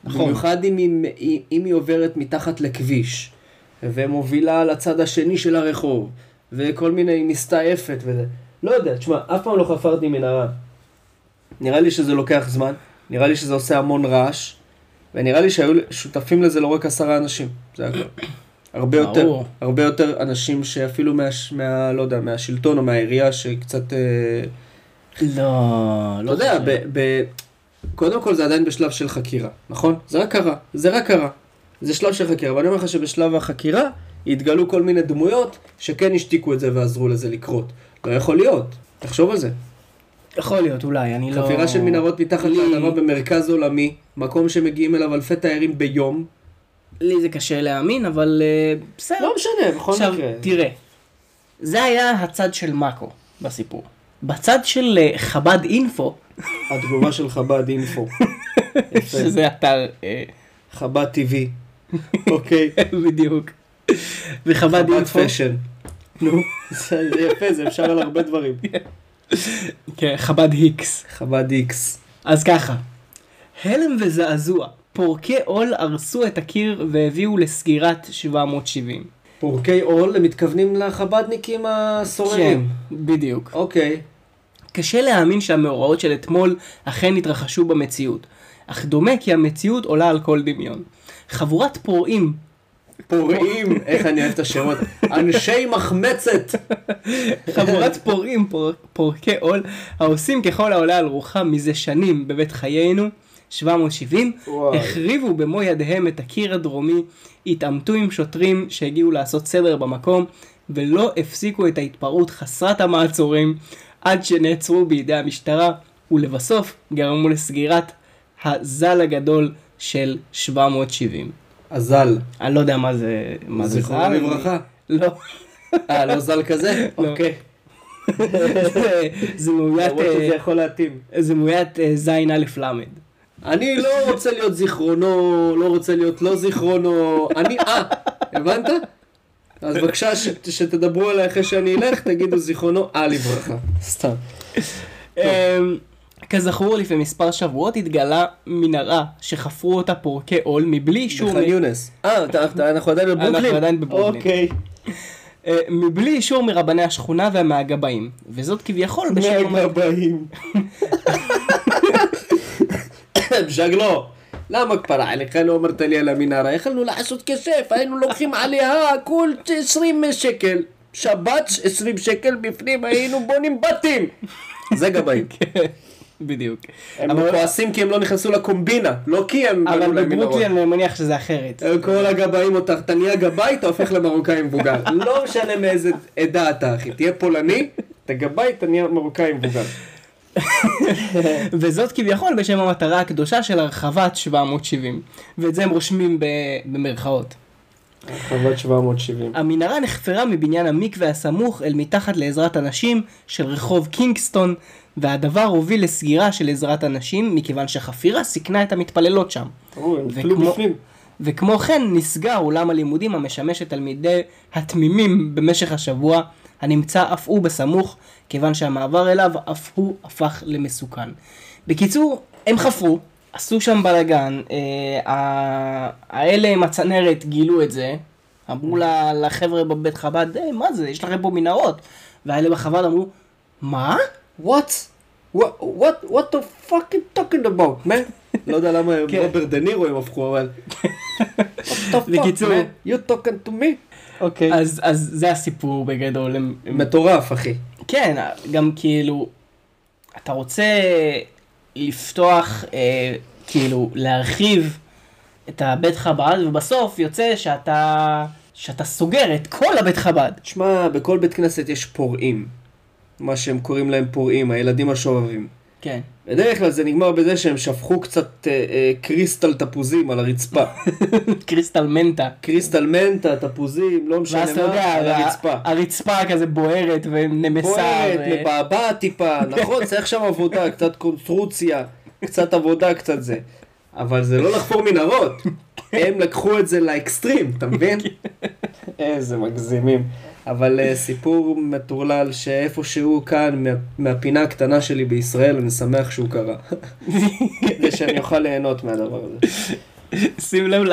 נכון. במיוחד אם היא, אם היא עוברת מתחת לכביש, ומובילה לצד השני של הרחוב, וכל מיני מסתעפת וזה. לא יודע, תשמע, אף פעם לא חפרתי מנהרה. נראה לי שזה לוקח זמן, נראה לי שזה עושה המון רעש, ונראה לי שהיו שותפים לזה לא רק עשרה אנשים, זה הכל. הרבה יותר. הרבה יותר אנשים שאפילו מה, מה, לא יודע, מהשלטון או מהעירייה שקצת, אה, לא, אתה יודע, ב, ב, קודם כל זה עדיין בשלב של חקירה, נכון? זה רק קרה, זה רק קרה. זה שלב של חקירה, ואני אומר לך שבשלב החקירה התגלו כל מיני דמויות שכן השתיקו את זה ועזרו לזה לקרות. לא יכול להיות, תחשוב על זה. יכול להיות, אולי, אני לא... חפירה של מנהרות מתחת לי- לאדמה במרכז עולמי, מקום שמגיעים אליו אלפי תיירים ביום. לי זה קשה להאמין, אבל אה, בסדר. לא משנה, בכל עכשיו, מקרה. תראה, זה היה הצד של מאקו בסיפור. בצד של אה, חב"ד אינפו, התגובה של חב"ד אינפו. שזה אתר, אה, חב"ד TV. אוקיי. בדיוק. וחב"ד חב"ד אינפו, פשן. נו, זה יפה, זה אפשר על הרבה דברים. כן, חב"ד היקס. חב"ד איקס. אז ככה, הלם וזעזוע, פורקי עול הרסו את הקיר והביאו לסגירת 770. פורקי עול, הם מתכוונים לחב"דניקים הסוררים. כן, בדיוק. אוקיי. קשה להאמין שהמאורעות של אתמול אכן התרחשו במציאות, אך דומה כי המציאות עולה על כל דמיון. חבורת פורעים, פורעים, איך אני אוהב את השמות. אנשי מחמצת. חבורת פורעים פור, פורקי עול העושים ככל העולה על רוחם מזה שנים בבית חיינו, 770, וואי. החריבו במו ידיהם את הקיר הדרומי, התעמתו עם שוטרים שהגיעו לעשות סדר במקום, ולא הפסיקו את ההתפרעות חסרת המעצורים עד שנעצרו בידי המשטרה, ולבסוף גרמו לסגירת הזל הגדול של 770. אזל. אני לא יודע מה זה, מה זה זל. לברכה. לא. אה, לא זל כזה? לא. אוקיי. זה מאוית, למרות שזה אה, יכול להתאים. זה מאוית אה, זין א' ל'. אני לא רוצה להיות זיכרונו, לא רוצה להיות לא זיכרונו, אני, אה, הבנת? אז בבקשה ש- שתדברו עליי אחרי שאני אלך, תגידו זיכרונו, אה לברכה. סתם. כזכור לפני מספר שבועות התגלה מנהרה שחפרו אותה פורקי עול מבלי אישור, בח'אן יונס. אה, אנחנו עדיין בברוקלין? אנחנו עדיין בברוקלין. אוקיי. אה, מבלי אישור מרבני השכונה והמהגבאים, וזאת כביכול בשם... מהגבאים. בז'גלו. למה כפרה עליך לא אמרת לי על המנהרה? יכלנו לעשות כסף, היינו לוקחים עליה כול 20 שקל. שבת 20 שקל בפנים היינו בונים בתים. זה גבאים. בדיוק. הם אבל- כועסים כי הם לא נכנסו לקומבינה, לא כי הם אבל. בברוקלין אני מניח שזה אחרת. כל הגבאים אותך, אתה נהיה גבאי, אתה הופך למרוקאי מבוגר. לא משנה מאיזה עדה אתה, אחי. תהיה פולני, אתה גבאי, אתה נהיה מרוקאי מבוגר. וזאת כביכול בשם המטרה הקדושה של הרחבת 770. ואת זה הם רושמים במרכאות. חוות 770. המנהרה נחפרה מבניין המקווה הסמוך אל מתחת לעזרת הנשים של רחוב קינגסטון, והדבר הוביל לסגירה של עזרת הנשים, מכיוון שחפירה סיכנה את המתפללות שם. או, הם וכמו- בפנים. וכמו כן נסגר אולם הלימודים המשמש את תלמידי התמימים במשך השבוע, הנמצא אף הוא בסמוך, כיוון שהמעבר אליו אף הוא הפך למסוכן. בקיצור, הם חפרו, עשו שם בלאגן, אה, האלה עם הצנרת גילו את זה, אמרו לחבר'ה בבית חב"ד, "היי, מה זה, יש לכם פה מנהרות. והאלה בחב"ד אמרו, מה? What? What, what, what the fuck you talking about, man? לא יודע למה הם כן. רוברט דה נירו הם הפכו, אבל... What the fuck, בקיצור. You talking to me? אוקיי. אז, אז זה הסיפור בגדול. מטורף, אחי. כן, גם כאילו, אתה רוצה לפתוח, אה, כאילו, להרחיב את הבית חב"ד, ובסוף יוצא שאתה, שאתה סוגר את כל הבית חב"ד. תשמע, בכל בית כנסת יש פורעים. מה שהם קוראים להם פורעים, הילדים השובבים. כן. בדרך כלל זה נגמר בזה שהם שפכו קצת אה, אה, קריסטל תפוזים על הרצפה. קריסטל מנטה. קריסטל מנטה, תפוזים, לא משנה מה, יודע, על הרצפה. הרצפה כזה בוערת ונמסה. בוערת, ו- מבעבעת טיפה, נכון? צריך שם עבודה, קצת קונסטרוציה, קצת עבודה, קצת זה. אבל זה לא לחפור מנהרות. הם לקחו את זה לאקסטרים, אתה מבין? איזה מגזימים. אבל אה, סיפור מטורלל שאיפשהו כאן, מה- מהפינה הקטנה שלי בישראל, אני שמח שהוא קרה. כדי שאני אוכל ליהנות מהדבר הזה. שים לב ל...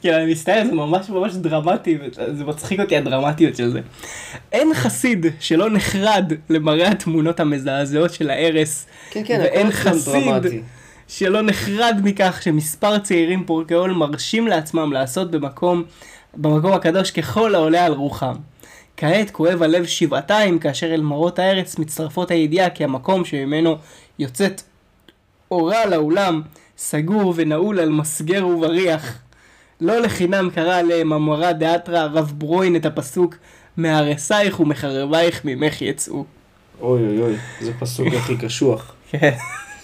כאילו אני מסתכל, זה ממש ממש דרמטי, זה מצחיק אותי הדרמטיות של זה. אין חסיד שלא נחרד למראה התמונות המזעזעות של ההרס, כן, כן, ואין הכל כאן חסיד. שלא נחרד מכך שמספר צעירים פורקי עול מרשים לעצמם לעשות במקום, במקום הקדוש ככל העולה על רוחם. כעת כואב הלב שבעתיים כאשר אל מראות הארץ מצטרפות הידיעה כי המקום שממנו יוצאת אורה לאולם סגור ונעול על מסגר ובריח. לא לחינם קרא עליהם המורה דאתרא הרב ברוין את הפסוק מהרסייך ומחרבייך ממך יצאו. אוי אוי אוי, זה פסוק הכי קשוח. כן.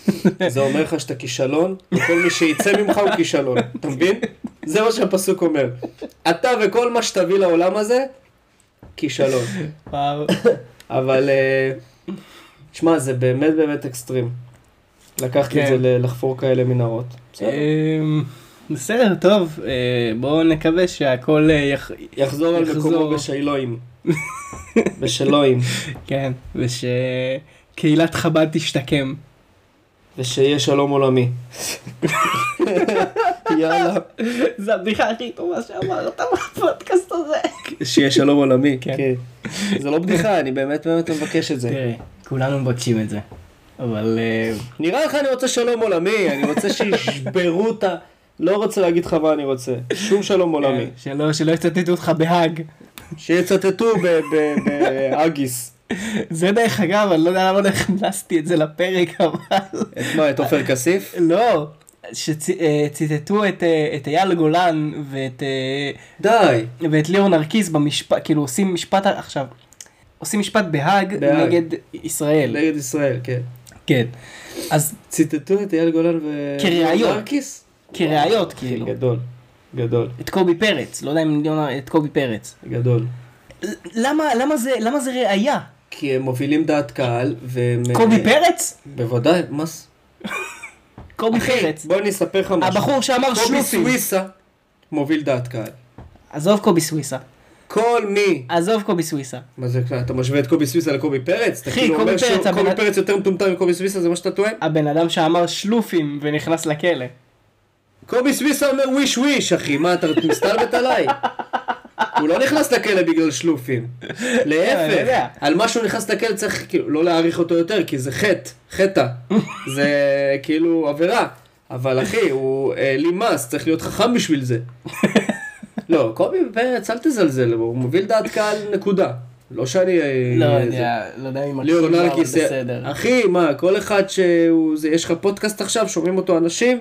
זה אומר לך שאתה כישלון, וכל מי שיצא ממך הוא כישלון, אתה מבין? זה מה שהפסוק אומר. אתה וכל מה שתביא לעולם הזה, כישלון. אבל, אה, שמע, זה באמת באמת אקסטרים. לקחתי את כן. זה ל- לחפור כאלה מנהרות. בסדר. אמ, טוב, אה, בואו נקווה שהכל אה, יח... יחזור על. מקומו בשאלוהים. בשלוהים. כן, ושקהילת חב"ד תשתקם. ושיהיה שלום עולמי. יאללה. זו הבדיחה הכי טובה שאמרת בפודקאסט הזה. שיהיה שלום עולמי. כן. כן. זה לא בדיחה, אני באמת באמת מבקש את זה. תראה, כולנו מבקשים את זה. אבל אה, נראה לך אני רוצה שלום עולמי, אני רוצה שישברו את ה... לא רוצה להגיד לך מה אני רוצה. שום שלום עולמי. כן, שלא יצטטו אותך בהאג. שיצטטו ב- ב- בהאגיס. זה דרך אגב, אני לא יודע למה לא הכנסתי את זה לפרק, אבל... את מה, את עופר כסיף? לא, שציטטו את אה, את אייל גולן ואת אה, די. ואת ליאור נרקיס במשפט, כאילו עושים משפט עכשיו, עושים משפט בהאג. נגד ישראל. נגד ישראל, כן. כן. אז ציטטו את אייל גולן ו... כראיות. נרקיס? כראיות כאילו. גדול. גדול. את קובי פרץ, לא יודע אם את קובי פרץ. גדול. למה, למה זה, למה זה ראייה? כי הם מובילים דעת קהל, והם... קובי פרץ? בוודאי, מה זה? קובי פרץ. בוא אני אספר לך משהו. הבחור שאמר קובי שלופים. סוויסה מוביל דעת קהל. עזוב קובי סוויסה. כל מי... עזוב קובי סוויסה. מה זה, אתה משווה את קובי סוויסה לקובי פרץ? אתה אחי, כאילו קובי אומר פרץ, שקובי אד- פרץ יותר מטומטם מקובי סוויסה, זה מה שאתה טוען? הבן אדם שאמר שלופים ונכנס לכלא. קובי סוויסה אומר וויש וויש, אחי, מה, אתה מסתלבט עליי? הוא לא נכנס לכלא בגלל שלופים. להפך, יודע. על מה שהוא נכנס לכלא צריך כאילו לא להעריך אותו יותר, כי זה חטא, חטא. זה כאילו עבירה. אבל אחי, הוא העלים מס, צריך להיות חכם בשביל זה. לא, קובי פרץ, אל תזלזל, הוא מוביל דעת קהל, נקודה. לא שאני... אה, לא יודע, לא יודע אם מקשיב לו, אבל אה, בסדר. אחי, מה, כל אחד שהוא, יש לך פודקאסט עכשיו, שומעים אותו אנשים?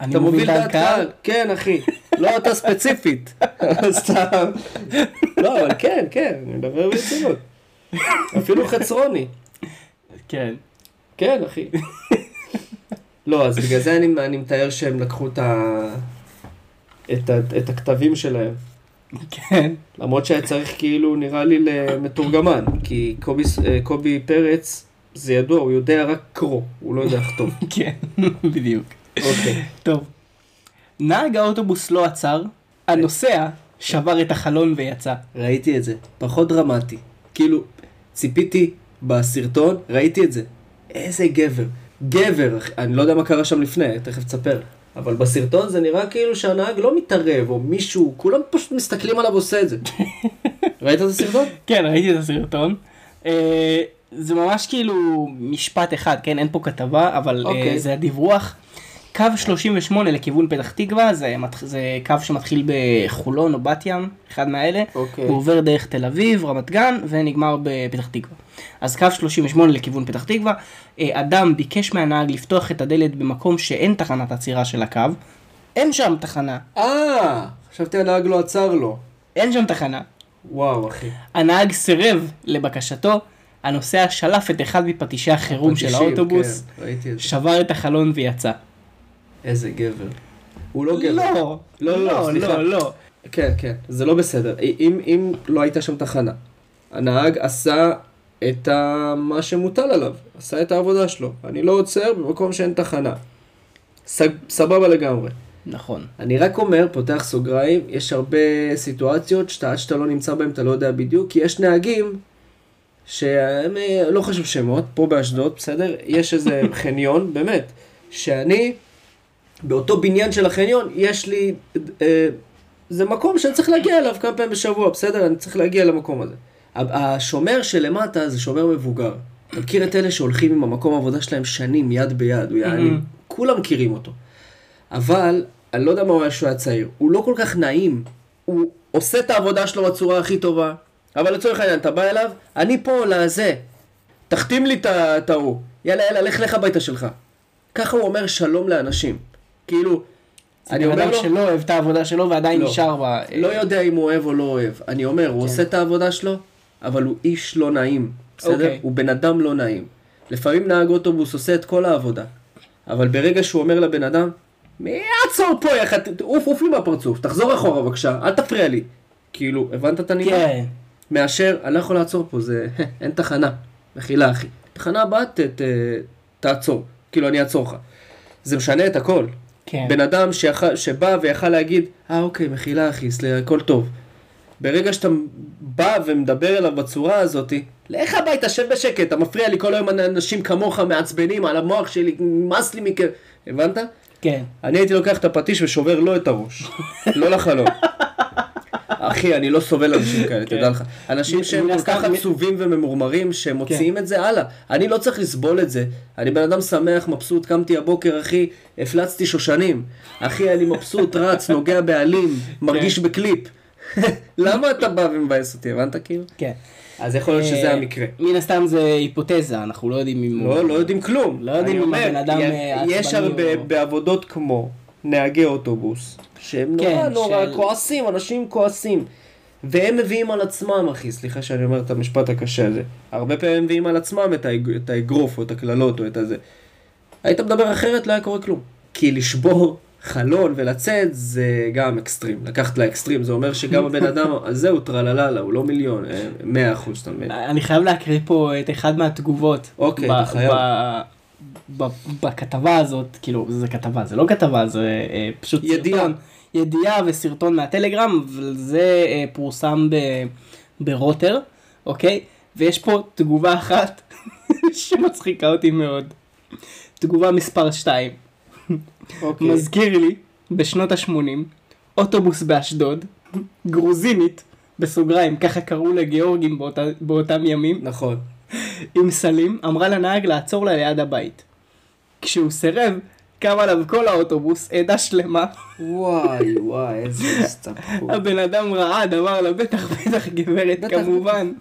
אני אתה מוביל דעת קהל? כן, אחי. לא אתה ספציפית. סתם. לא, אבל כן, כן, אני מדבר ברצינות. אפילו חצרוני. כן. כן, אחי. לא, אז בגלל זה אני, אני מתאר שהם לקחו את, ה, את, ה, את הכתבים שלהם. כן. למרות שהיה צריך כאילו, נראה לי, למתורגמן. כי קובי, אה, קובי פרץ, זה ידוע, הוא יודע רק קרוא, הוא לא יודע לכתוב. כן, בדיוק. אוקיי. טוב. נהג האוטובוס לא עצר, הנוסע שבר את החלון ויצא. ראיתי את זה, פחות דרמטי. כאילו, ציפיתי בסרטון, ראיתי את זה. איזה גבר. גבר. אני לא יודע מה קרה שם לפני, תכף תספר. אבל בסרטון זה נראה כאילו שהנהג לא מתערב, או מישהו, כולם פשוט מסתכלים עליו עושה את זה. ראית את הסרטון? כן, ראיתי את הסרטון. אה, זה ממש כאילו משפט אחד, כן? אין פה כתבה, אבל אה, אוקיי. זה הדיווח. קו 38 לכיוון פתח תקווה, זה, זה קו שמתחיל בחולון או בת ים, אחד מהאלה. אוקיי. הוא עובר דרך תל אביב, רמת גן, ונגמר בפתח תקווה. אז קו 38 לכיוון פתח תקווה, אה, אדם ביקש מהנהג לפתוח את הדלת במקום שאין תחנת עצירה של הקו. אין שם תחנה, אה, חשבתי הנהג לא עצר לו. אין שם תחנה. וואו, אחי. הנהג סירב לבקשתו, הנוסע שלף את אחד מפטישי החירום של האוטובוס, כן. שבר את החלון ויצא. איזה גבר. הוא לא גבר. לא, לא, לא, סליחה. לא, לא. כן, כן, זה לא בסדר. אם, אם לא הייתה שם תחנה, הנהג עשה את ה... מה שמוטל עליו, עשה את העבודה שלו. אני לא עוצר במקום שאין תחנה. ס... סבבה לגמרי. נכון. אני רק אומר, פותח סוגריים, יש הרבה סיטואציות שאתה, עד שאתה לא נמצא בהם אתה לא יודע בדיוק, כי יש נהגים שהם, אה, לא חשוב שמות, פה באשדוד, בסדר? יש איזה חניון, באמת, שאני, באותו בניין של החניון, יש לי, אה, זה מקום שאני צריך להגיע אליו כמה פעמים בשבוע, בסדר? אני צריך להגיע למקום הזה. השומר שלמטה זה שומר מבוגר. אתה מכיר את אלה שהולכים עם המקום העבודה שלהם שנים, יד ביד, הוא יעני, Mhm. כולם מכירים אותו. אבל, אני לא יודע מה הוא היה כשהוא היה צעיר, הוא לא כל כך נעים, הוא עושה את העבודה שלו בצורה הכי טובה, אבל לצורך העניין, אתה בא אליו, אני פה לזה, תחתים לי את ההוא, יאללה יאללה, לך לך הביתה שלך. ככה הוא אומר שלום לאנשים. כאילו, אני אומר אדם לו, שלא אוהב את העבודה שלו ועדיין לא. נשאר בה. לא יודע אם הוא אוהב או לא אוהב. אני אומר, הוא כן. עושה את העבודה שלו, אבל הוא איש לא נעים. בסדר? אוקיי. הוא בן אדם לא נעים. לפעמים נהג אוטובוס עושה את כל העבודה. אבל ברגע שהוא אומר לבן אדם, מי עצור פה, יחד, עוף עוף לי מהפרצוף, תחזור אחורה בבקשה, אל תפריע לי. כאילו, הבנת את הנימה? כן. מאשר, אני לא יכול לעצור פה, זה, אין תחנה. מחילה אחי. תחנה הבאה, ת, ת, תעצור. כאילו, אני אעצור לך. זה משנה את הכל. כן. בן אדם שיכל, שבא ויכל להגיד, אה אוקיי, מחילה אחי, סליחה, הכל טוב. ברגע שאתה בא ומדבר אליו בצורה הזאת, לך הביתה, שב בשקט, אתה מפריע לי כל היום אנשים כמוך מעצבנים על המוח שלי, נמאס לי מכם, הבנת? כן. אני הייתי לוקח את הפטיש ושובר לו את הראש, לא לחלום. אחי, אני לא סובל אנשים כאלה, תדע לך. אנשים שהם כל כך עצובים וממורמרים, שהם מוציאים את זה הלאה. אני לא צריך לסבול את זה. אני בן אדם שמח, מבסוט, קמתי הבוקר, אחי, הפלצתי שושנים. אחי, אני מבסוט, רץ, נוגע בעלים, מרגיש בקליפ. למה אתה בא ומבאס אותי, הבנת כאילו? כן. אז יכול להיות שזה אה, המקרה. מן הסתם זה היפותזה, אנחנו לא יודעים אם הוא... לא, לא יודעים כלום. לא יודעים אם הבן אדם, אה, יש עצבני הרבה או- בעבודות כמו נהגי אוטובוס, שהם נורא כן, נורא של- כועסים, אנשים כועסים. והם מביאים על עצמם, אחי, סליחה שאני אומר את המשפט הקשה הזה. הרבה פעמים הם מביאים על עצמם את, האג... את האגרוף או את הקללות או את הזה. היית מדבר אחרת, לא היה קורה כלום. כי לשבור חלון ולצאת זה גם אקסטרים. לקחת לאקסטרים, זה אומר שגם הבן אדם, אז זהו, טרללה, הוא לא מיליון, אה, מאה אחוז, אתה מבין? אני חייב להקריא פה את אחד מהתגובות. אוקיי, אתה חייב. בכתבה הזאת, כאילו, זה כתבה, זה לא כתבה, זה אה, פשוט ידיעה. סרטון. ידיעה וסרטון מהטלגרם, וזה אה, פורסם ב- ברוטר, אוקיי? ויש פה תגובה אחת שמצחיקה אותי מאוד. תגובה מספר 2. אוקיי. מזכיר לי, בשנות ה-80, אוטובוס באשדוד, גרוזינית, בסוגריים, ככה קראו לגיאורגים באותה, באותם ימים, נכון. עם סלים, אמרה לנהג לעצור לה ליד הבית. כשהוא סירב, קם עליו כל האוטובוס, עדה שלמה, וואי וואי איזה הסתבכות. הבן אדם רעד, אמר לה בטח בטח גברת, בטח, כמובן.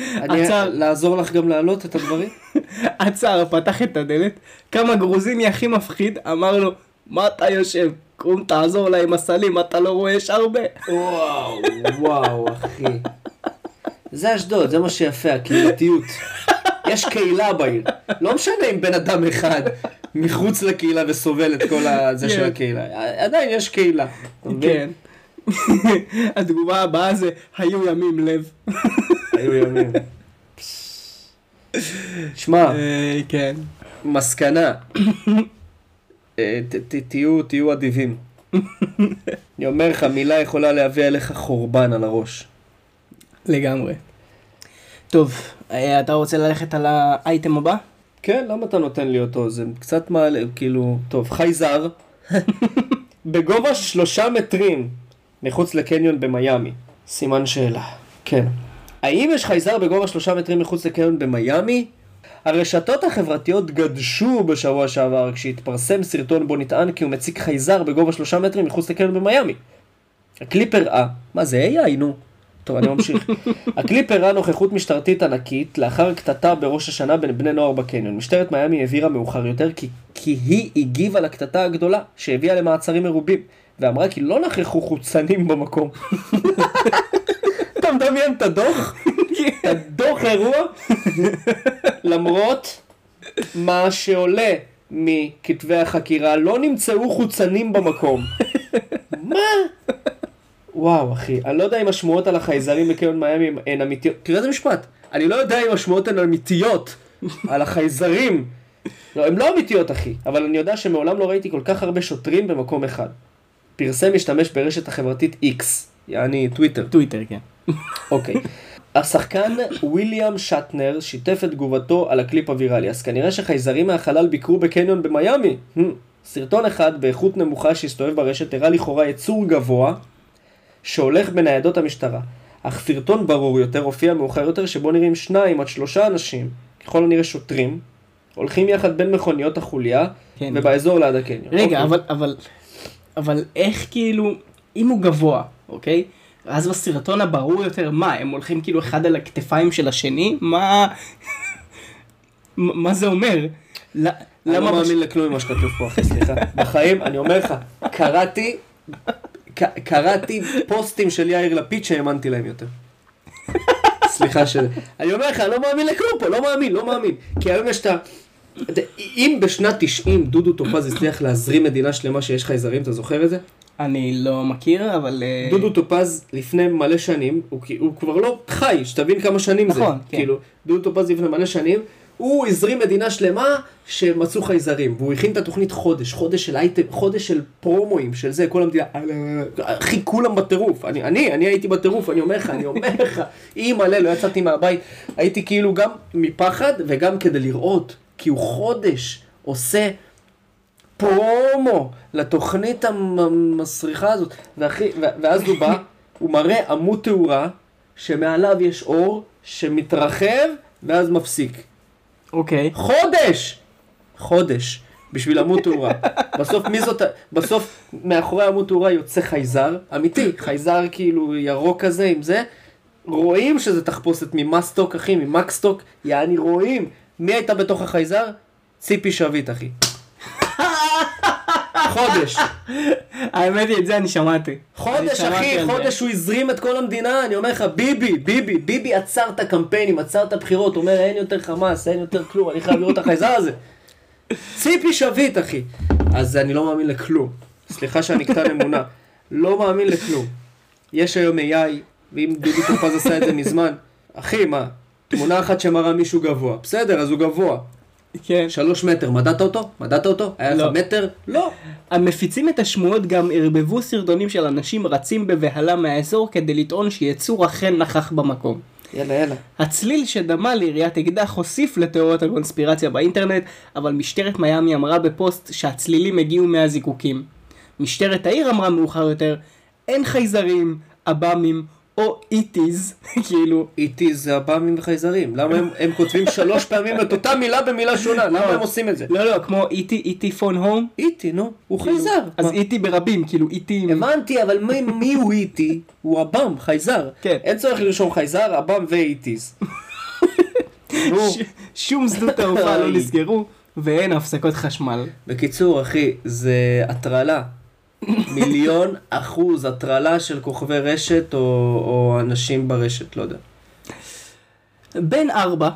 אני עצר. לעזור לך גם להעלות את הדברים? עצר, פתח את הדלת, קם הגרוזיני הכי מפחיד, אמר לו, מה אתה יושב? קום תעזור לה עם הסלים, אתה לא רואה יש הרבה. וואו וואו אחי. זה אשדוד זה מה שיפה הקהילתיות. יש קהילה בעיר. לא משנה אם בן אדם אחד מחוץ לקהילה וסובל את כל הזה של כן. הקהילה. עדיין יש קהילה. כן. התגובה הבאה זה, היו ימים לב. היו ימים. שמע. אה, כן. מסקנה. אה, תהיו, תהיו אדיבים. אני אומר לך, מילה יכולה להביא עליך חורבן על הראש. לגמרי. טוב, אה, אתה רוצה ללכת על האייטם הבא? כן, למה אתה נותן לי אותו? זה קצת מעלה, כאילו... טוב, חייזר, בגובה שלושה מטרים מחוץ לקניון במיאמי. סימן שאלה. כן. האם יש חייזר בגובה שלושה מטרים מחוץ לקניון במיאמי? הרשתות החברתיות גדשו בשבוע שעבר כשהתפרסם סרטון בו נטען כי הוא מציג חייזר בגובה שלושה מטרים מחוץ לקניון במיאמי. הקליפ הראה, מה זה AI נו? טוב אני ממשיך. הקליפ הראה נוכחות משטרתית ענקית לאחר קטטה בראש השנה בין בני נוער בקניון. משטרת מיאמי הבהירה מאוחר יותר כי, כי היא הגיבה לקטטה הגדולה שהביאה למעצרים מרובים ואמרה כי לא נכחו חוצנים במקום. אתה מדמיין את הדוח? את הדוח אירוע? למרות מה שעולה מכתבי החקירה לא נמצאו חוצנים במקום. מה? וואו אחי, אני לא יודע אם השמועות על החייזרים בקניון מיאמי הן אמיתיות. תראה איזה משפט. אני לא יודע אם השמועות הן אמיתיות על החייזרים. לא, הן לא אמיתיות אחי, אבל אני יודע שמעולם לא ראיתי כל כך הרבה שוטרים במקום אחד. פרסם משתמש ברשת החברתית X, יעני טוויטר. טוויטר, כן. אוקיי. השחקן וויליאם שאטנר שיתף את תגובתו על הקליפ הוויראלי, אז כנראה שחייזרים מהחלל ביקרו בקניון במיאמי. סרטון אחד באיכות נמוכה שהסתובב ברשת הראה לכאורה יצור גבוה שהולך בין ניידות המשטרה. אך סרטון ברור יותר הופיע מאוחר יותר שבו נראים שניים עד שלושה אנשים, ככל הנראה שוטרים, הולכים יחד בין מכוניות המשטרה כן. ובאזור ליד הקניון. רגע, אוקיי. אבל, אבל, אבל איך כאילו, אם הוא גבוה, אוקיי? אז בסרטון הברור יותר, מה, הם הולכים כאילו אחד על הכתפיים של השני? מה... מה זה אומר? ל- אני לא למה... מאמין לכלום ממה שכתוב פה, אחי, סליחה. בחיים, אני אומר לך, קראתי, קראתי פוסטים של יאיר לפיד שהאמנתי להם יותר. סליחה ש... אני אומר לך, אני לא מאמין לכלום פה, לא מאמין, לא מאמין. כי היום יש את ה... אם בשנת 90 דודו טופז הצליח להזרים מדינה שלמה שיש חייזרים, אתה זוכר את זה? אני לא מכיר, אבל... אה, דודו טופז לפני מלא שנים, הוא, הוא כבר לא חי, שתבין כמה שנים זה. נכון, כן. כאילו, דודו טופז לפני מלא שנים, הוא הזרים מדינה שלמה שמצאו חייזרים, והוא הכין את התוכנית חודש, חודש של אייטם, חודש של פרומואים, של זה, כל המדינה, אחי, כולם בטירוף, אני, אני, אני הייתי בטירוף, אני אומר לך, אני אומר לך, אימא'לה, לא יצאתי מהבית, הייתי כאילו גם מפחד וגם כדי לראות, כי הוא חודש עושה פרומו לתוכנית המסריחה הזאת, ואחי, ואז הוא בא, הוא מראה עמוד תאורה, שמעליו יש אור, שמתרחב, ואז מפסיק. אוקיי. חודש! חודש. בשביל עמוד תאורה. בסוף מי זאת, בסוף מאחורי עמוד תאורה יוצא חייזר, אמיתי, חייזר כאילו ירוק כזה עם זה, רואים שזה תחפושת ממאסטוק אחי, ממקסטוק, יעני רואים. מי הייתה בתוך החייזר? ציפי שביט אחי. חודש. האמת היא, את זה אני שמעתי. חודש אחי. חודש הוא הזרים את כל המדינה, אני אומר לך, ביבי, ביבי, ביבי עצר את הקמפיינים, עצר את הבחירות, אומר אין יותר חמאס, אין יותר כלום, אני חייב לראות את החייזר הזה. ציפי שביט אחי. אז אני לא מאמין לכלום. סליחה שאני קטן אמונה. לא מאמין לכלום. יש היום AI, ואם דודי טופז עשה את זה מזמן, אחי, מה? תמונה אחת שמראה מישהו גבוה. בסדר, אז הוא גבוה. כן. שלוש מטר, מדדת אותו? מדדת אותו? היה לך לא. מטר? לא. המפיצים את השמועות גם ערבבו סרטונים של אנשים רצים בבהלה מהאזור כדי לטעון שיצור אכן נכח במקום. יאללה, יאללה. הצליל שדמה ליריית אקדח הוסיף לתיאוריות הקונספירציה באינטרנט, אבל משטרת מיאמי אמרה בפוסט שהצלילים הגיעו מהזיקוקים. משטרת העיר אמרה מאוחר יותר, אין חייזרים, עב"מים או איטיז, כאילו, איטי זה הבאמים וחייזרים. למה הם, הם כותבים שלוש פעמים את אותה מילה במילה שונה? למה הם עושים את זה? לא לא, כמו איטי, איטי פון הום, איטי, נו. הוא חייזר. אז? איטי ברבים, כאילו איטי... הבנתי, אבל מי, מי הוא איטי? הוא הבם, חייזר. כן. אין צורך לרשום חייזר, הבם ואיטיז. נו. ש- שום שדות תעופה לא. נסגרו, ואין הפסקות חשמל. בקיצור, אחי, זה הטרלה. מיליון אחוז הטרלה של כוכבי רשת או, או אנשים ברשת, לא יודע. בן ארבע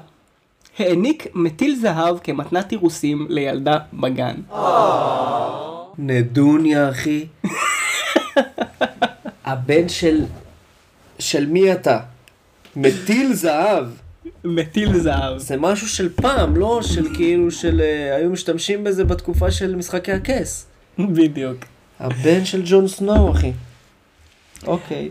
העניק מטיל זהב כמתנת אירוסים לילדה בגן. נדוניה, אחי. הבן של... של מי אתה? מטיל זהב. מטיל זהב. זה משהו של פעם, לא של כאילו של... אה, היו משתמשים בזה בתקופה של משחקי הכס. בדיוק. הבן של ג'ון סנואו, אחי. אוקיי.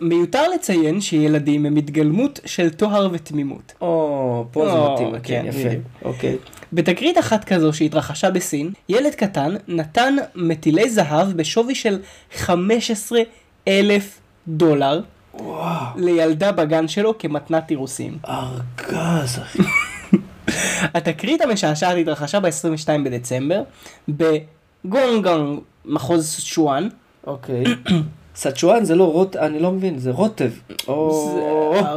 מיותר לציין שילדים הם התגלמות של טוהר ותמימות. או, פה זה מתאים, כן, כן, יפה. אוקיי. בתקרית אחת כזו שהתרחשה בסין, ילד קטן נתן מטילי זהב בשווי של 15 אלף דולר לילדה בגן שלו כמתנת אירוסים. ארגז, אחי. התקרית המשעשעת התרחשה ב-22 בדצמבר בגונגונג, מחוז שואן. אוקיי. סצ'ואן זה לא רוט... אני לא מבין, זה רוטב. או...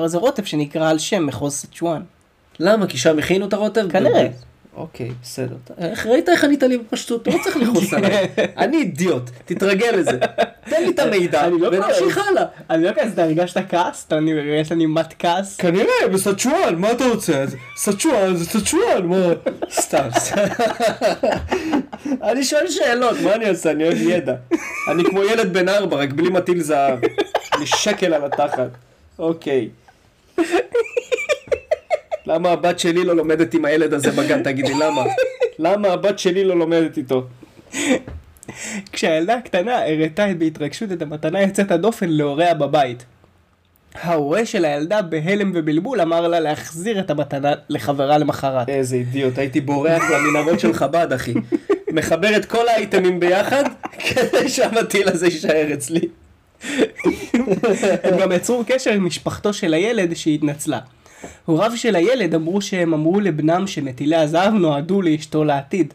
זה- זה רוטב שנקרא על שם מחוז סצ'ואן. למה? כי שם הכינו את הרוטב? כנראה. אוקיי, בסדר. איך ראית איך ענית לי בפשטות? לא צריך לכעוס עליי. אני אידיוט, תתרגל לזה. תן לי את המידע, אני לא ונמשיך. הלאה. אני לא כזה, אתה הרגשת כעס? אתה הרגשת נימת כעס? כנראה, בסצ'ואן, מה אתה רוצה? סצ'ואן זה סצ'ואן, מה? סתם, סתם. אני שואל שאלות, מה אני עושה? אני אוהב ידע. אני כמו ילד בן ארבע, רק בלי מטיל זהב. אני שקל על התחת. אוקיי. למה הבת שלי לא לומדת עם הילד הזה בגן? תגידי, למה? למה הבת שלי לא לומדת איתו? כשהילדה הקטנה הראתה בהתרגשות את המתנה יוצאת הדופן להוריה בבית. ההורה של הילדה בהלם ובלבול אמר לה להחזיר את המתנה לחברה למחרת. איזה אידיוט, הייתי בורח למנהרות של חב"ד, אחי. מחבר את כל האייטמים ביחד, כדי שהמטיל הזה יישאר אצלי. הם גם יצרו קשר עם משפחתו של הילד שהתנצלה. הוריו של הילד אמרו שהם אמרו לבנם שמטילי הזהב נועדו לאשתו לעתיד.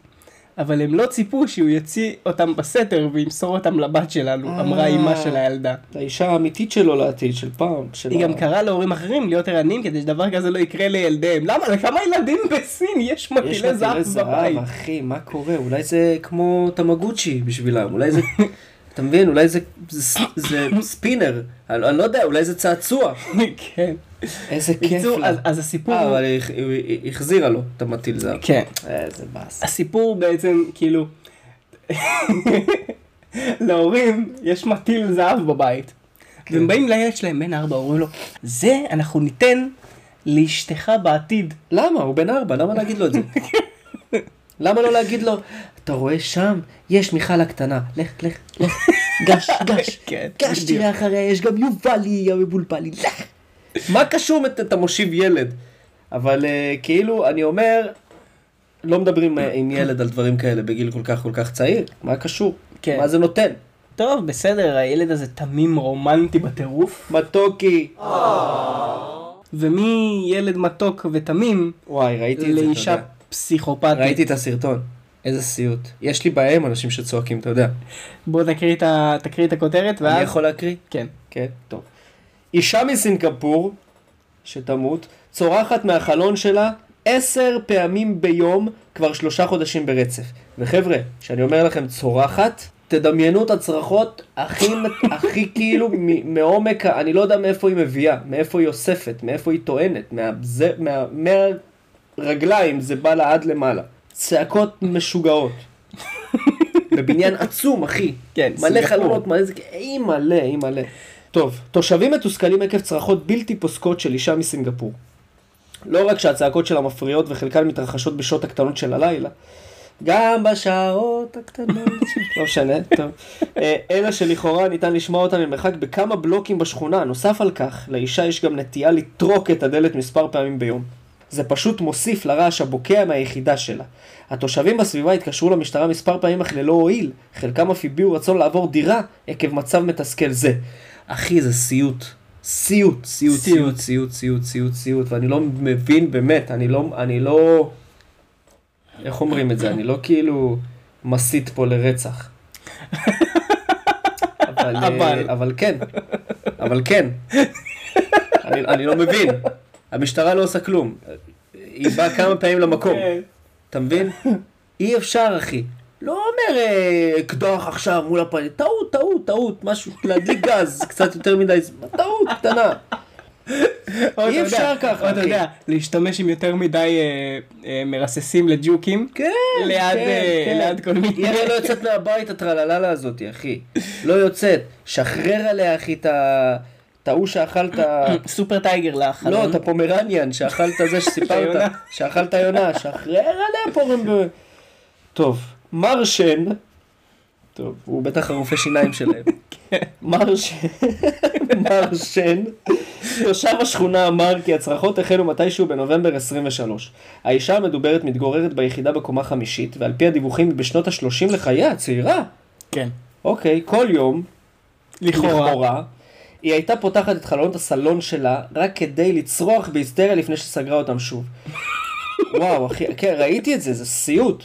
אבל הם לא ציפו שהוא יוציא אותם בסתר וימסור אותם לבת שלנו, אמרה אמה של הילדה. האישה האמיתית שלו לעתיד, של פעם. של היא ה- גם קראה להורים אחרים להיות ערניים כדי שדבר כזה לא יקרה לילדיהם. למה? לכמה ילדים בסין יש יש מטילי זהב מטילי זהב, בבית? אחי, מה קורה? אולי זה כמו תמגוצ'י בשבילם, אולי זה... אתה מבין? אולי זה, זה, זה ספינר, אני, אני לא יודע, אולי זה צעצוע. כן. איזה כיף לה. אז- אז הסיפור אה. אבל היא, היא, היא החזירה לו את המטיל זהב. כן. איזה באס. הסיפור בעצם, כאילו, להורים יש מטיל זהב בבית. כן. והם באים לילד שלהם בן ארבע, אומרים לו, זה אנחנו ניתן לאשתך בעתיד. למה? הוא בן ארבע, למה להגיד לו את זה? למה לא להגיד לו, אתה רואה שם, יש מיכל הקטנה, לך, לך, לך, גש, גש, כן, גש. תראה אחריה, יש גם יובלי המבולבלי, לך. מה קשור את- אתה מושיב ילד? אבל אה, כאילו, אני אומר, לא מדברים אה, עם ילד על דברים כאלה בגיל כל כך כל כך צעיר, מה קשור? כן. מה זה נותן? טוב, בסדר, הילד הזה תמים רומנטי בטירוף. מתוקי. ומי ילד מתוק ותמים וואי, ראיתי את זה, אתה לאישה יודע. פסיכופתית. ראיתי את הסרטון. איזה סיוט. יש לי בעיה עם אנשים שצועקים, אתה יודע. בוא את, ה... תקריא את הכותרת ואז... אני יכול להקריא? כן. כן, טוב. אישה מסינגפור, שתמות, צורחת מהחלון שלה עשר פעמים ביום כבר שלושה חודשים ברצף. וחבר'ה, כשאני אומר לכם צורחת, תדמיינו את הצרחות הכי, הכי כאילו מ- מעומק, אני לא יודע מאיפה היא מביאה, מאיפה היא אוספת, מאיפה היא טוענת, מה, זה, מה, מהרגליים זה בא לה עד למעלה. צעקות משוגעות. בבניין עצום, אחי. כן, מלא סינגפור. חלונות, מלא זה, אי מלא, אי מלא. טוב, תושבים מתוסכלים עקב צרחות בלתי פוסקות של אישה מסינגפור. לא רק שהצעקות שלה מפריעות וחלקן מתרחשות בשעות הקטנות של הלילה, גם בשעות הקטנות, לא משנה, טוב. אה, אלא שלכאורה ניתן לשמוע אותה ממרחק בכמה בלוקים בשכונה. נוסף על כך, לאישה יש גם נטייה לטרוק את הדלת מספר פעמים ביום. זה פשוט מוסיף לרעש הבוקע מהיחידה שלה. התושבים בסביבה התקשרו למשטרה מספר פעמים אך ללא הועיל. חלקם אף הביעו רצון לעבור דירה עקב מצב מתסכל זה. אחי, זה סיוט. סיוט, סיוט, סיוט, סיוט, סיוט, סיוט, סיוט, ואני לא מבין באמת, אני לא, אני לא, איך אומרים את זה? אני לא כאילו מסית פה לרצח. אבל, אה, אבל. אבל כן, אבל כן. אני, אני לא מבין. המשטרה לא עושה כלום. היא באה כמה פעמים למקום. כן. אתה מבין? אי אפשר, אחי. לא אומר אה, אקדח עכשיו מול הפנים, טעות, טעות, טעות, משהו, להדליק גז, קצת יותר מדי, זמן, טעות קטנה. אי אפשר ככה, אתה. יודע, להשתמש עם יותר מדי אה, אה, מרססים לג'וקים. כן, ליד, כן, כן. ליד כל מיני- היא לא יוצאת מהבית הטרללה הזאתי, אחי. לא יוצאת. שחרר עליה, אחי, את ה... ההוא שאכלת... סופר טייגר לחלון. לא, את הפומרניאן, שאכלת זה שסיפרת. שאכלת יונה, שחרר עליה פורם. טוב, מרשן, טוב, הוא בטח הרופא שיניים שלהם. מרשן, מרשן, תושב השכונה אמר כי הצרחות החלו מתישהו בנובמבר 23. האישה המדוברת מתגוררת ביחידה בקומה חמישית, ועל פי הדיווחים היא בשנות ה-30 לחייה, צעירה. כן. אוקיי, כל יום, לכאורה. לכאורה, היא הייתה פותחת את חלונות הסלון שלה רק כדי לצרוח בהיסטריה לפני שסגרה אותם שוב. וואו, אחי, כן, ראיתי את זה, זה סיוט.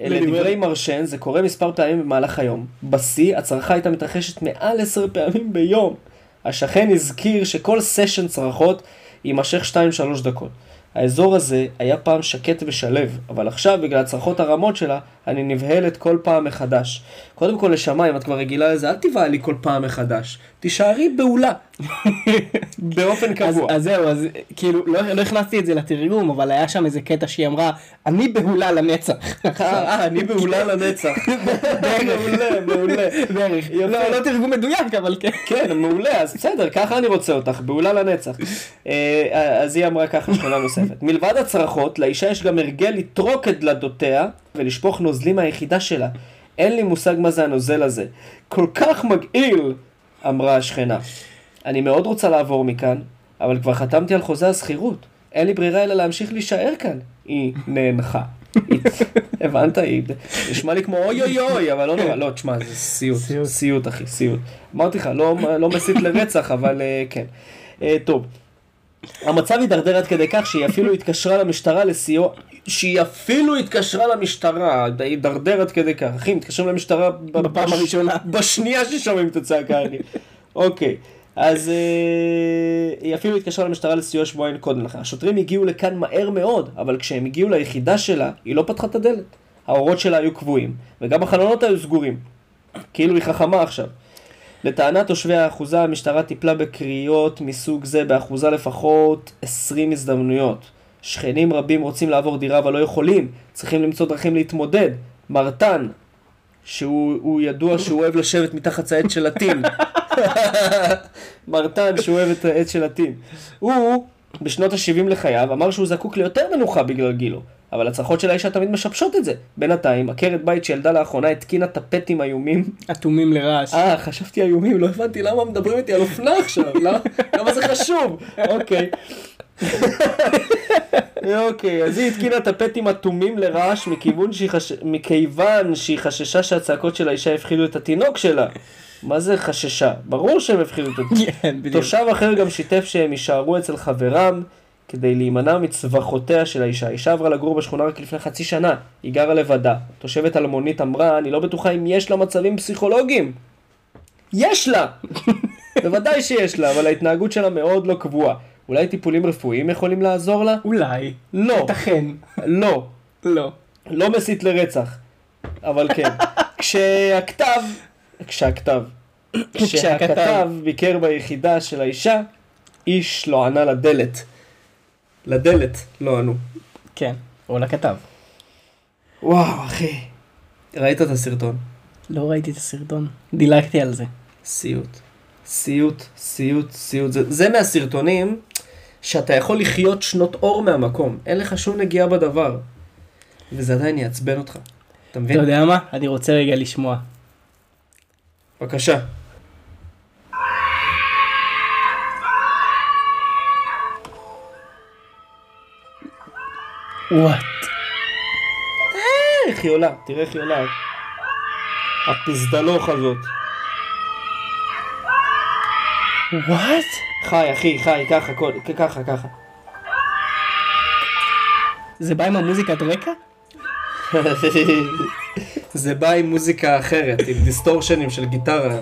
לדברי מרשן, זה קורה מספר פעמים במהלך היום. בשיא, הצרחה הייתה מתרחשת מעל עשר פעמים ביום. השכן הזכיר שכל סשן צרחות יימשך 2-3 דקות. האזור הזה היה פעם שקט ושלב, אבל עכשיו, בגלל הצרחות הרמות שלה, אני נבהלת כל פעם מחדש. קודם כל, נשמה, אם את כבר רגילה לזה, אל תבהלי כל פעם מחדש. תישארי בהולה. באופן אז, קבוע. אז זהו, אז כאילו, לא, לא הכנסתי את זה לתרגום, אבל היה שם איזה קטע שהיא אמרה, אני בהולה לנצח. אה, אני בהולה לנצח. מעולה, מעולה. בערך. לא, לא תרגום מדויק, אבל כן. כן, מעולה, אז בסדר, ככה אני רוצה אותך, בעולה לנצח. אה, אז היא אמרה ככה, שכנה נוספת. מלבד הצרחות, לאישה יש גם הרגל לטרוק את דלתותיה ולשפוך נוזלים מהיחידה שלה. אין לי מושג מה זה הנוזל הזה. כל כך מגעיל, אמרה השכנה. אני מאוד רוצה לעבור מכאן, אבל כבר חתמתי על חוזה השכירות. אין לי ברירה אלא להמשיך להישאר כאן. היא נאנחה. הבנת? היא נשמע לי כמו אוי אוי אוי, אבל לא נורא. לא, תשמע, זה סיוט. סיוט. סיוט, אחי, סיוט. אמרתי לך, לא, לא מסית לרצח, אבל אה, כן. אה, טוב. המצב הידרדר עד כדי כך שהיא אפילו התקשרה למשטרה לסיוע, שהיא אפילו התקשרה למשטרה, הידרדר עד כדי כך. אחי, מתקשרים למשטרה בפעם הראשונה. בשנייה ששומעים את הצעקה, אני. אוקיי. אז אה, היא אפילו התקשרה למשטרה לסיוע שבועיים קודם לכן. השוטרים הגיעו לכאן מהר מאוד, אבל כשהם הגיעו ליחידה שלה, היא לא פתחה את הדלת. האורות שלה היו קבועים, וגם החלונות היו סגורים. כאילו היא חכמה עכשיו. לטענת תושבי האחוזה, המשטרה טיפלה בקריאות מסוג זה באחוזה לפחות 20 הזדמנויות. שכנים רבים רוצים לעבור דירה אבל לא יכולים, צריכים למצוא דרכים להתמודד. מרטן, שהוא הוא ידוע שהוא אוהב לשבת מתחת העץ של הטין. מרטן שהוא אוהב את העץ של הטין. הוא בשנות ה-70 לחייו, אמר שהוא זקוק ליותר מנוחה בגלל גילו. אבל הצרחות של האישה תמיד משבשות את זה. בינתיים, עקרת בית שילדה לאחרונה התקינה טפטים איומים. אטומים לרעש. אה, חשבתי איומים, לא הבנתי למה מדברים איתי על אופנה עכשיו, למה, למה זה חשוב? אוקיי. אוקיי, אז היא התקינה טפטים אטומים לרעש מכיוון שהיא חששה שהצעקות של האישה הפחידו את התינוק שלה. מה זה חששה? ברור שהם הפחידו את התינוק. כן, בדיוק. תושב אחר גם שיתף שהם יישארו אצל חברם כדי להימנע מצווחותיה של האישה. האישה עברה לגור בשכונה רק לפני חצי שנה. היא גרה לבדה. תושבת אלמונית אמרה, אני לא בטוחה אם יש לה מצבים פסיכולוגיים. יש לה! בוודאי שיש לה, אבל ההתנהגות שלה מאוד לא קבועה. אולי טיפולים רפואיים יכולים לעזור לה? אולי. לא. ייתכן. לא. לא. לא מסית לרצח. אבל כן. כשהכתב, כשהכתב, כשהכתב ביקר ביחידה של האישה, איש לא ענה לדלת. לדלת לא ענו. כן. או לכתב. וואו, אחי. ראית את הסרטון? לא ראיתי את הסרטון. דילגתי על זה. סיוט. סיוט, סיוט, סיוט. זה, זה מהסרטונים שאתה יכול לחיות שנות אור מהמקום. אין לך שום נגיעה בדבר. וזה עדיין יעצבן אותך. אתה אתה מבין? יודע מה? אני רוצה רגע לשמוע. בבקשה. וואט. איך היא עולה, תראה איך היא עולה. הפזדלוך הזאת. וואט? חי, אחי, חי, ככה, כל- ככה, ככה. זה בא עם המוזיקת רקע? זה בא עם מוזיקה אחרת, עם דיסטורשנים של גיטרה,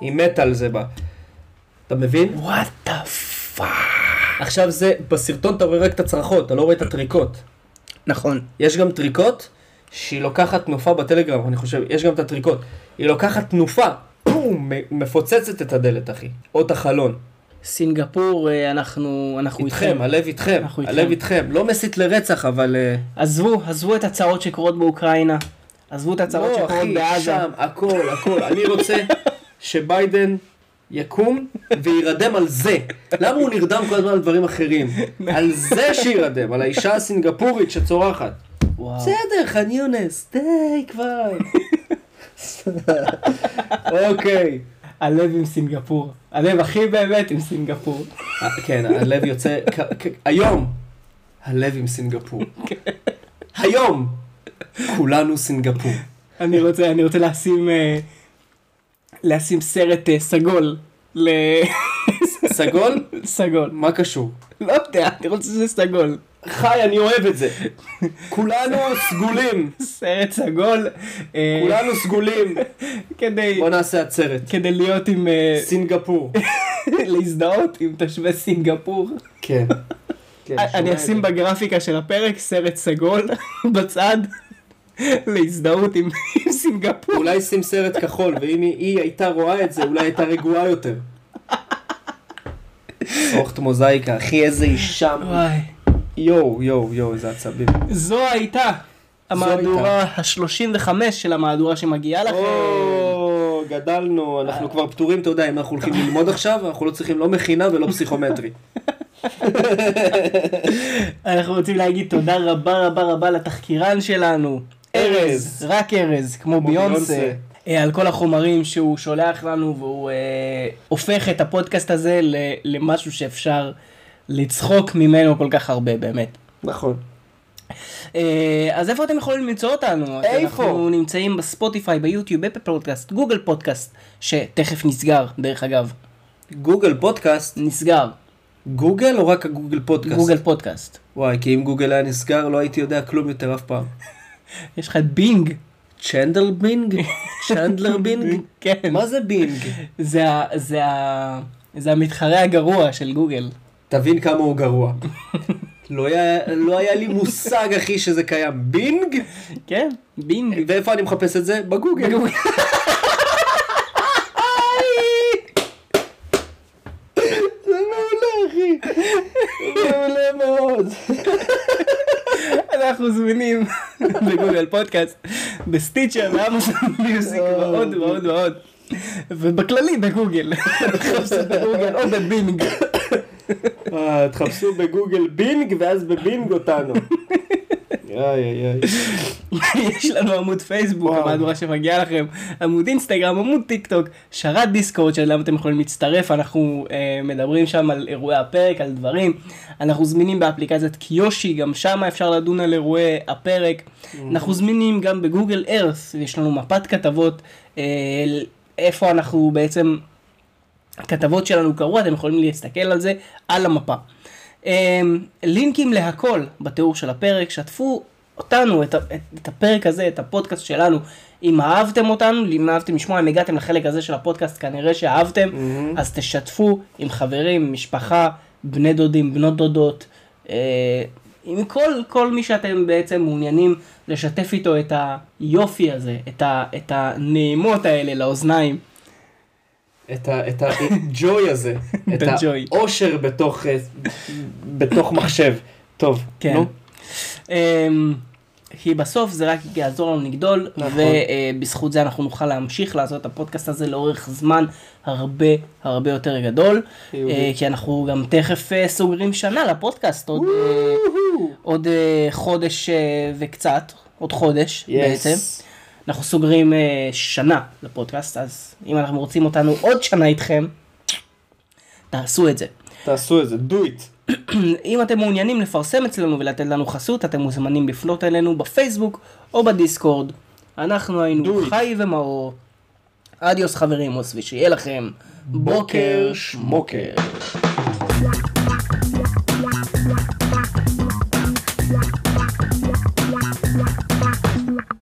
עם מטאל זה בא. אתה מבין? וואט דה Fuck. עכשיו זה, בסרטון אתה רואה רק את הצרחות, אתה לא רואה את הטריקות. נכון. יש גם טריקות שהיא לוקחת תנופה בטלגרם, אני חושב, יש גם את הטריקות. היא לוקחת תנופה, פום, מ- מפוצצת את הדלת, אחי. או את החלון. סינגפור, אה, אנחנו אנחנו איתכם, הלב איתכם, אנחנו הלב איתכם. איתכם. לא מסית לרצח, אבל... אה, עזבו, עזבו את הצרות שקורות באוקראינה. עזבו את הצרות לא, שקורות אחי, בעזה. שם, הכל, הכל. אני רוצה שביידן יקום וירדם על זה. למה הוא נרדם כל הזמן על דברים אחרים? על זה שירדם, על האישה הסינגפורית שצורחת. בסדר, ח'אן יונס, די כבר. אוקיי. הלב עם סינגפור. הלב הכי באמת עם סינגפור. אה, כן, הלב יוצא, היום, הלב עם סינגפור. היום, כולנו סינגפור. אני רוצה, אני רוצה לשים, אה, לשים סרט אה, סגול. ל... סגול? סגול. מה קשור? לא יודע, אני רוצה שזה סגול. חי, אני אוהב את זה. כולנו סגולים. סרט סגול. אה, כולנו סגולים. כדי, בוא נעשה עצרת. כדי להיות עם, אה, סינגפור. להזדהות עם תושבי סינגפור. כן. כן, אני שומע אשים. בגרפיקה של הפרק סרט סגול בצד. להזדהות עם סינגפור. אולי שים סרט כחול, ואם היא- היא הייתה רואה את זה, אולי הייתה רגועה יותר. אוכט מוזאיקה, אחי, איזה אישה. יואו, יואו, יואו, איזה עצבים. זו הייתה המהדורה ה-35 של המהדורה שמגיעה לכם. או, גדלנו, אנחנו כבר פטורים, אתה יודע, אם אנחנו הולכים ללמוד עכשיו, אנחנו לא צריכים לא מכינה ולא פסיכומטרי. אנחנו רוצים להגיד תודה רבה רבה רבה לתחקירן שלנו. ארז. רק ארז, כמו ביונסה. אה, על כל החומרים שהוא שולח לנו והוא אה, הופך את הפודקאסט הזה ל- למשהו שאפשר לצחוק ממנו כל כך הרבה באמת. נכון. אה, אז איפה אתם יכולים למצוא אותנו? איפה? אנחנו נמצאים בספוטיפיי, ביוטיוב, אפל פודקאסט, גוגל פודקאסט, שתכף נסגר, דרך אגב. גוגל פודקאסט, נסגר, גוגל או רק הגוגל פודקאסט? גוגל פודקאסט. וואי, כי אם גוגל היה נסגר, לא הייתי יודע כלום יותר אף פעם. יש לך את בינג. צ'נדלר בינג? צ'נדלר בינג? כן. מה זה בינג? זה המתחרה הגרוע של גוגל. תבין כמה הוא גרוע. לא היה, לא היה לי מושג, אחי, שזה קיים. בינג? כן, בינג. ואיפה אני מחפש את זה? בגוגל. זה מעולה, אחי. מעולה מאוד. אנחנו זמינים בגוגל פודקאסט, בסטיצ'ר, באמזון מיוזיק ועוד ועוד ועוד. ובכללי בגוגל או בבינג. אה, תחפשו בגוגל בינג ואז בבינג אותנו. יש לנו עמוד פייסבוק. המהדורה שמגיעה לכם, עמוד אינסטגרם, עמוד טיק טוק, שרת דיסקורד שאליהם אתם יכולים להצטרף, אנחנו אה, מדברים שם על אירועי הפרק, על דברים, אנחנו זמינים באפליקציית קיושי, גם שם אפשר לדון על אירועי הפרק, אנחנו זמינים גם בגוגל ארת', יש לנו מפת כתבות, אה, איפה אנחנו בעצם, הכתבות שלנו קרו, אתם יכולים להסתכל על זה, על המפה. אמ, לינקים להכל בתיאור של הפרק, שתפו אותנו, את, את, הפרק הזה, את הפודקאסט שלנו, אם אהבתם אותנו, אם אהבתם לשמוע, אם הגעתם לחלק הזה של הפודקאסט, כנראה שאהבתם, אז תשתפו עם חברים, משפחה, בני דודים, בנות דודות, אה, עם כל, כל מי שאתם בעצם מעוניינים לשתף איתו את היופי הזה, את, ה, את הנעימות האלה לאוזניים. את הג'וי הזה, את. האושר בתוך אה, בתוך מחשב. טוב, כן. נו. אמ, כי בסוף זה רק יעזור לנו לגדול, נכון. ובזכות זה אנחנו נוכל להמשיך לעשות את הפודקאסט הזה לאורך זמן הרבה הרבה יותר גדול. אה, כי אנחנו גם תכף אה, סוגרים שנה לפודקאסט, עוד, אה, עוד אה, חודש אה, וקצת, עוד חודש Yes. בעצם. אנחנו סוגרים אה, שנה לפודקאסט, אז אם אנחנו רוצים אותנו עוד שנה איתכם, תעשו את זה. תעשו את זה, do it. אם אתם מעוניינים לפרסם אצלנו ולתת לנו חסות, אתם מוזמנים לפנות אלינו בפייסבוק או בדיסקורד. אנחנו היינו. חי ומאור. אדיוס חברים, ושיהיה לכם בוקר שמוקר. שמוקר.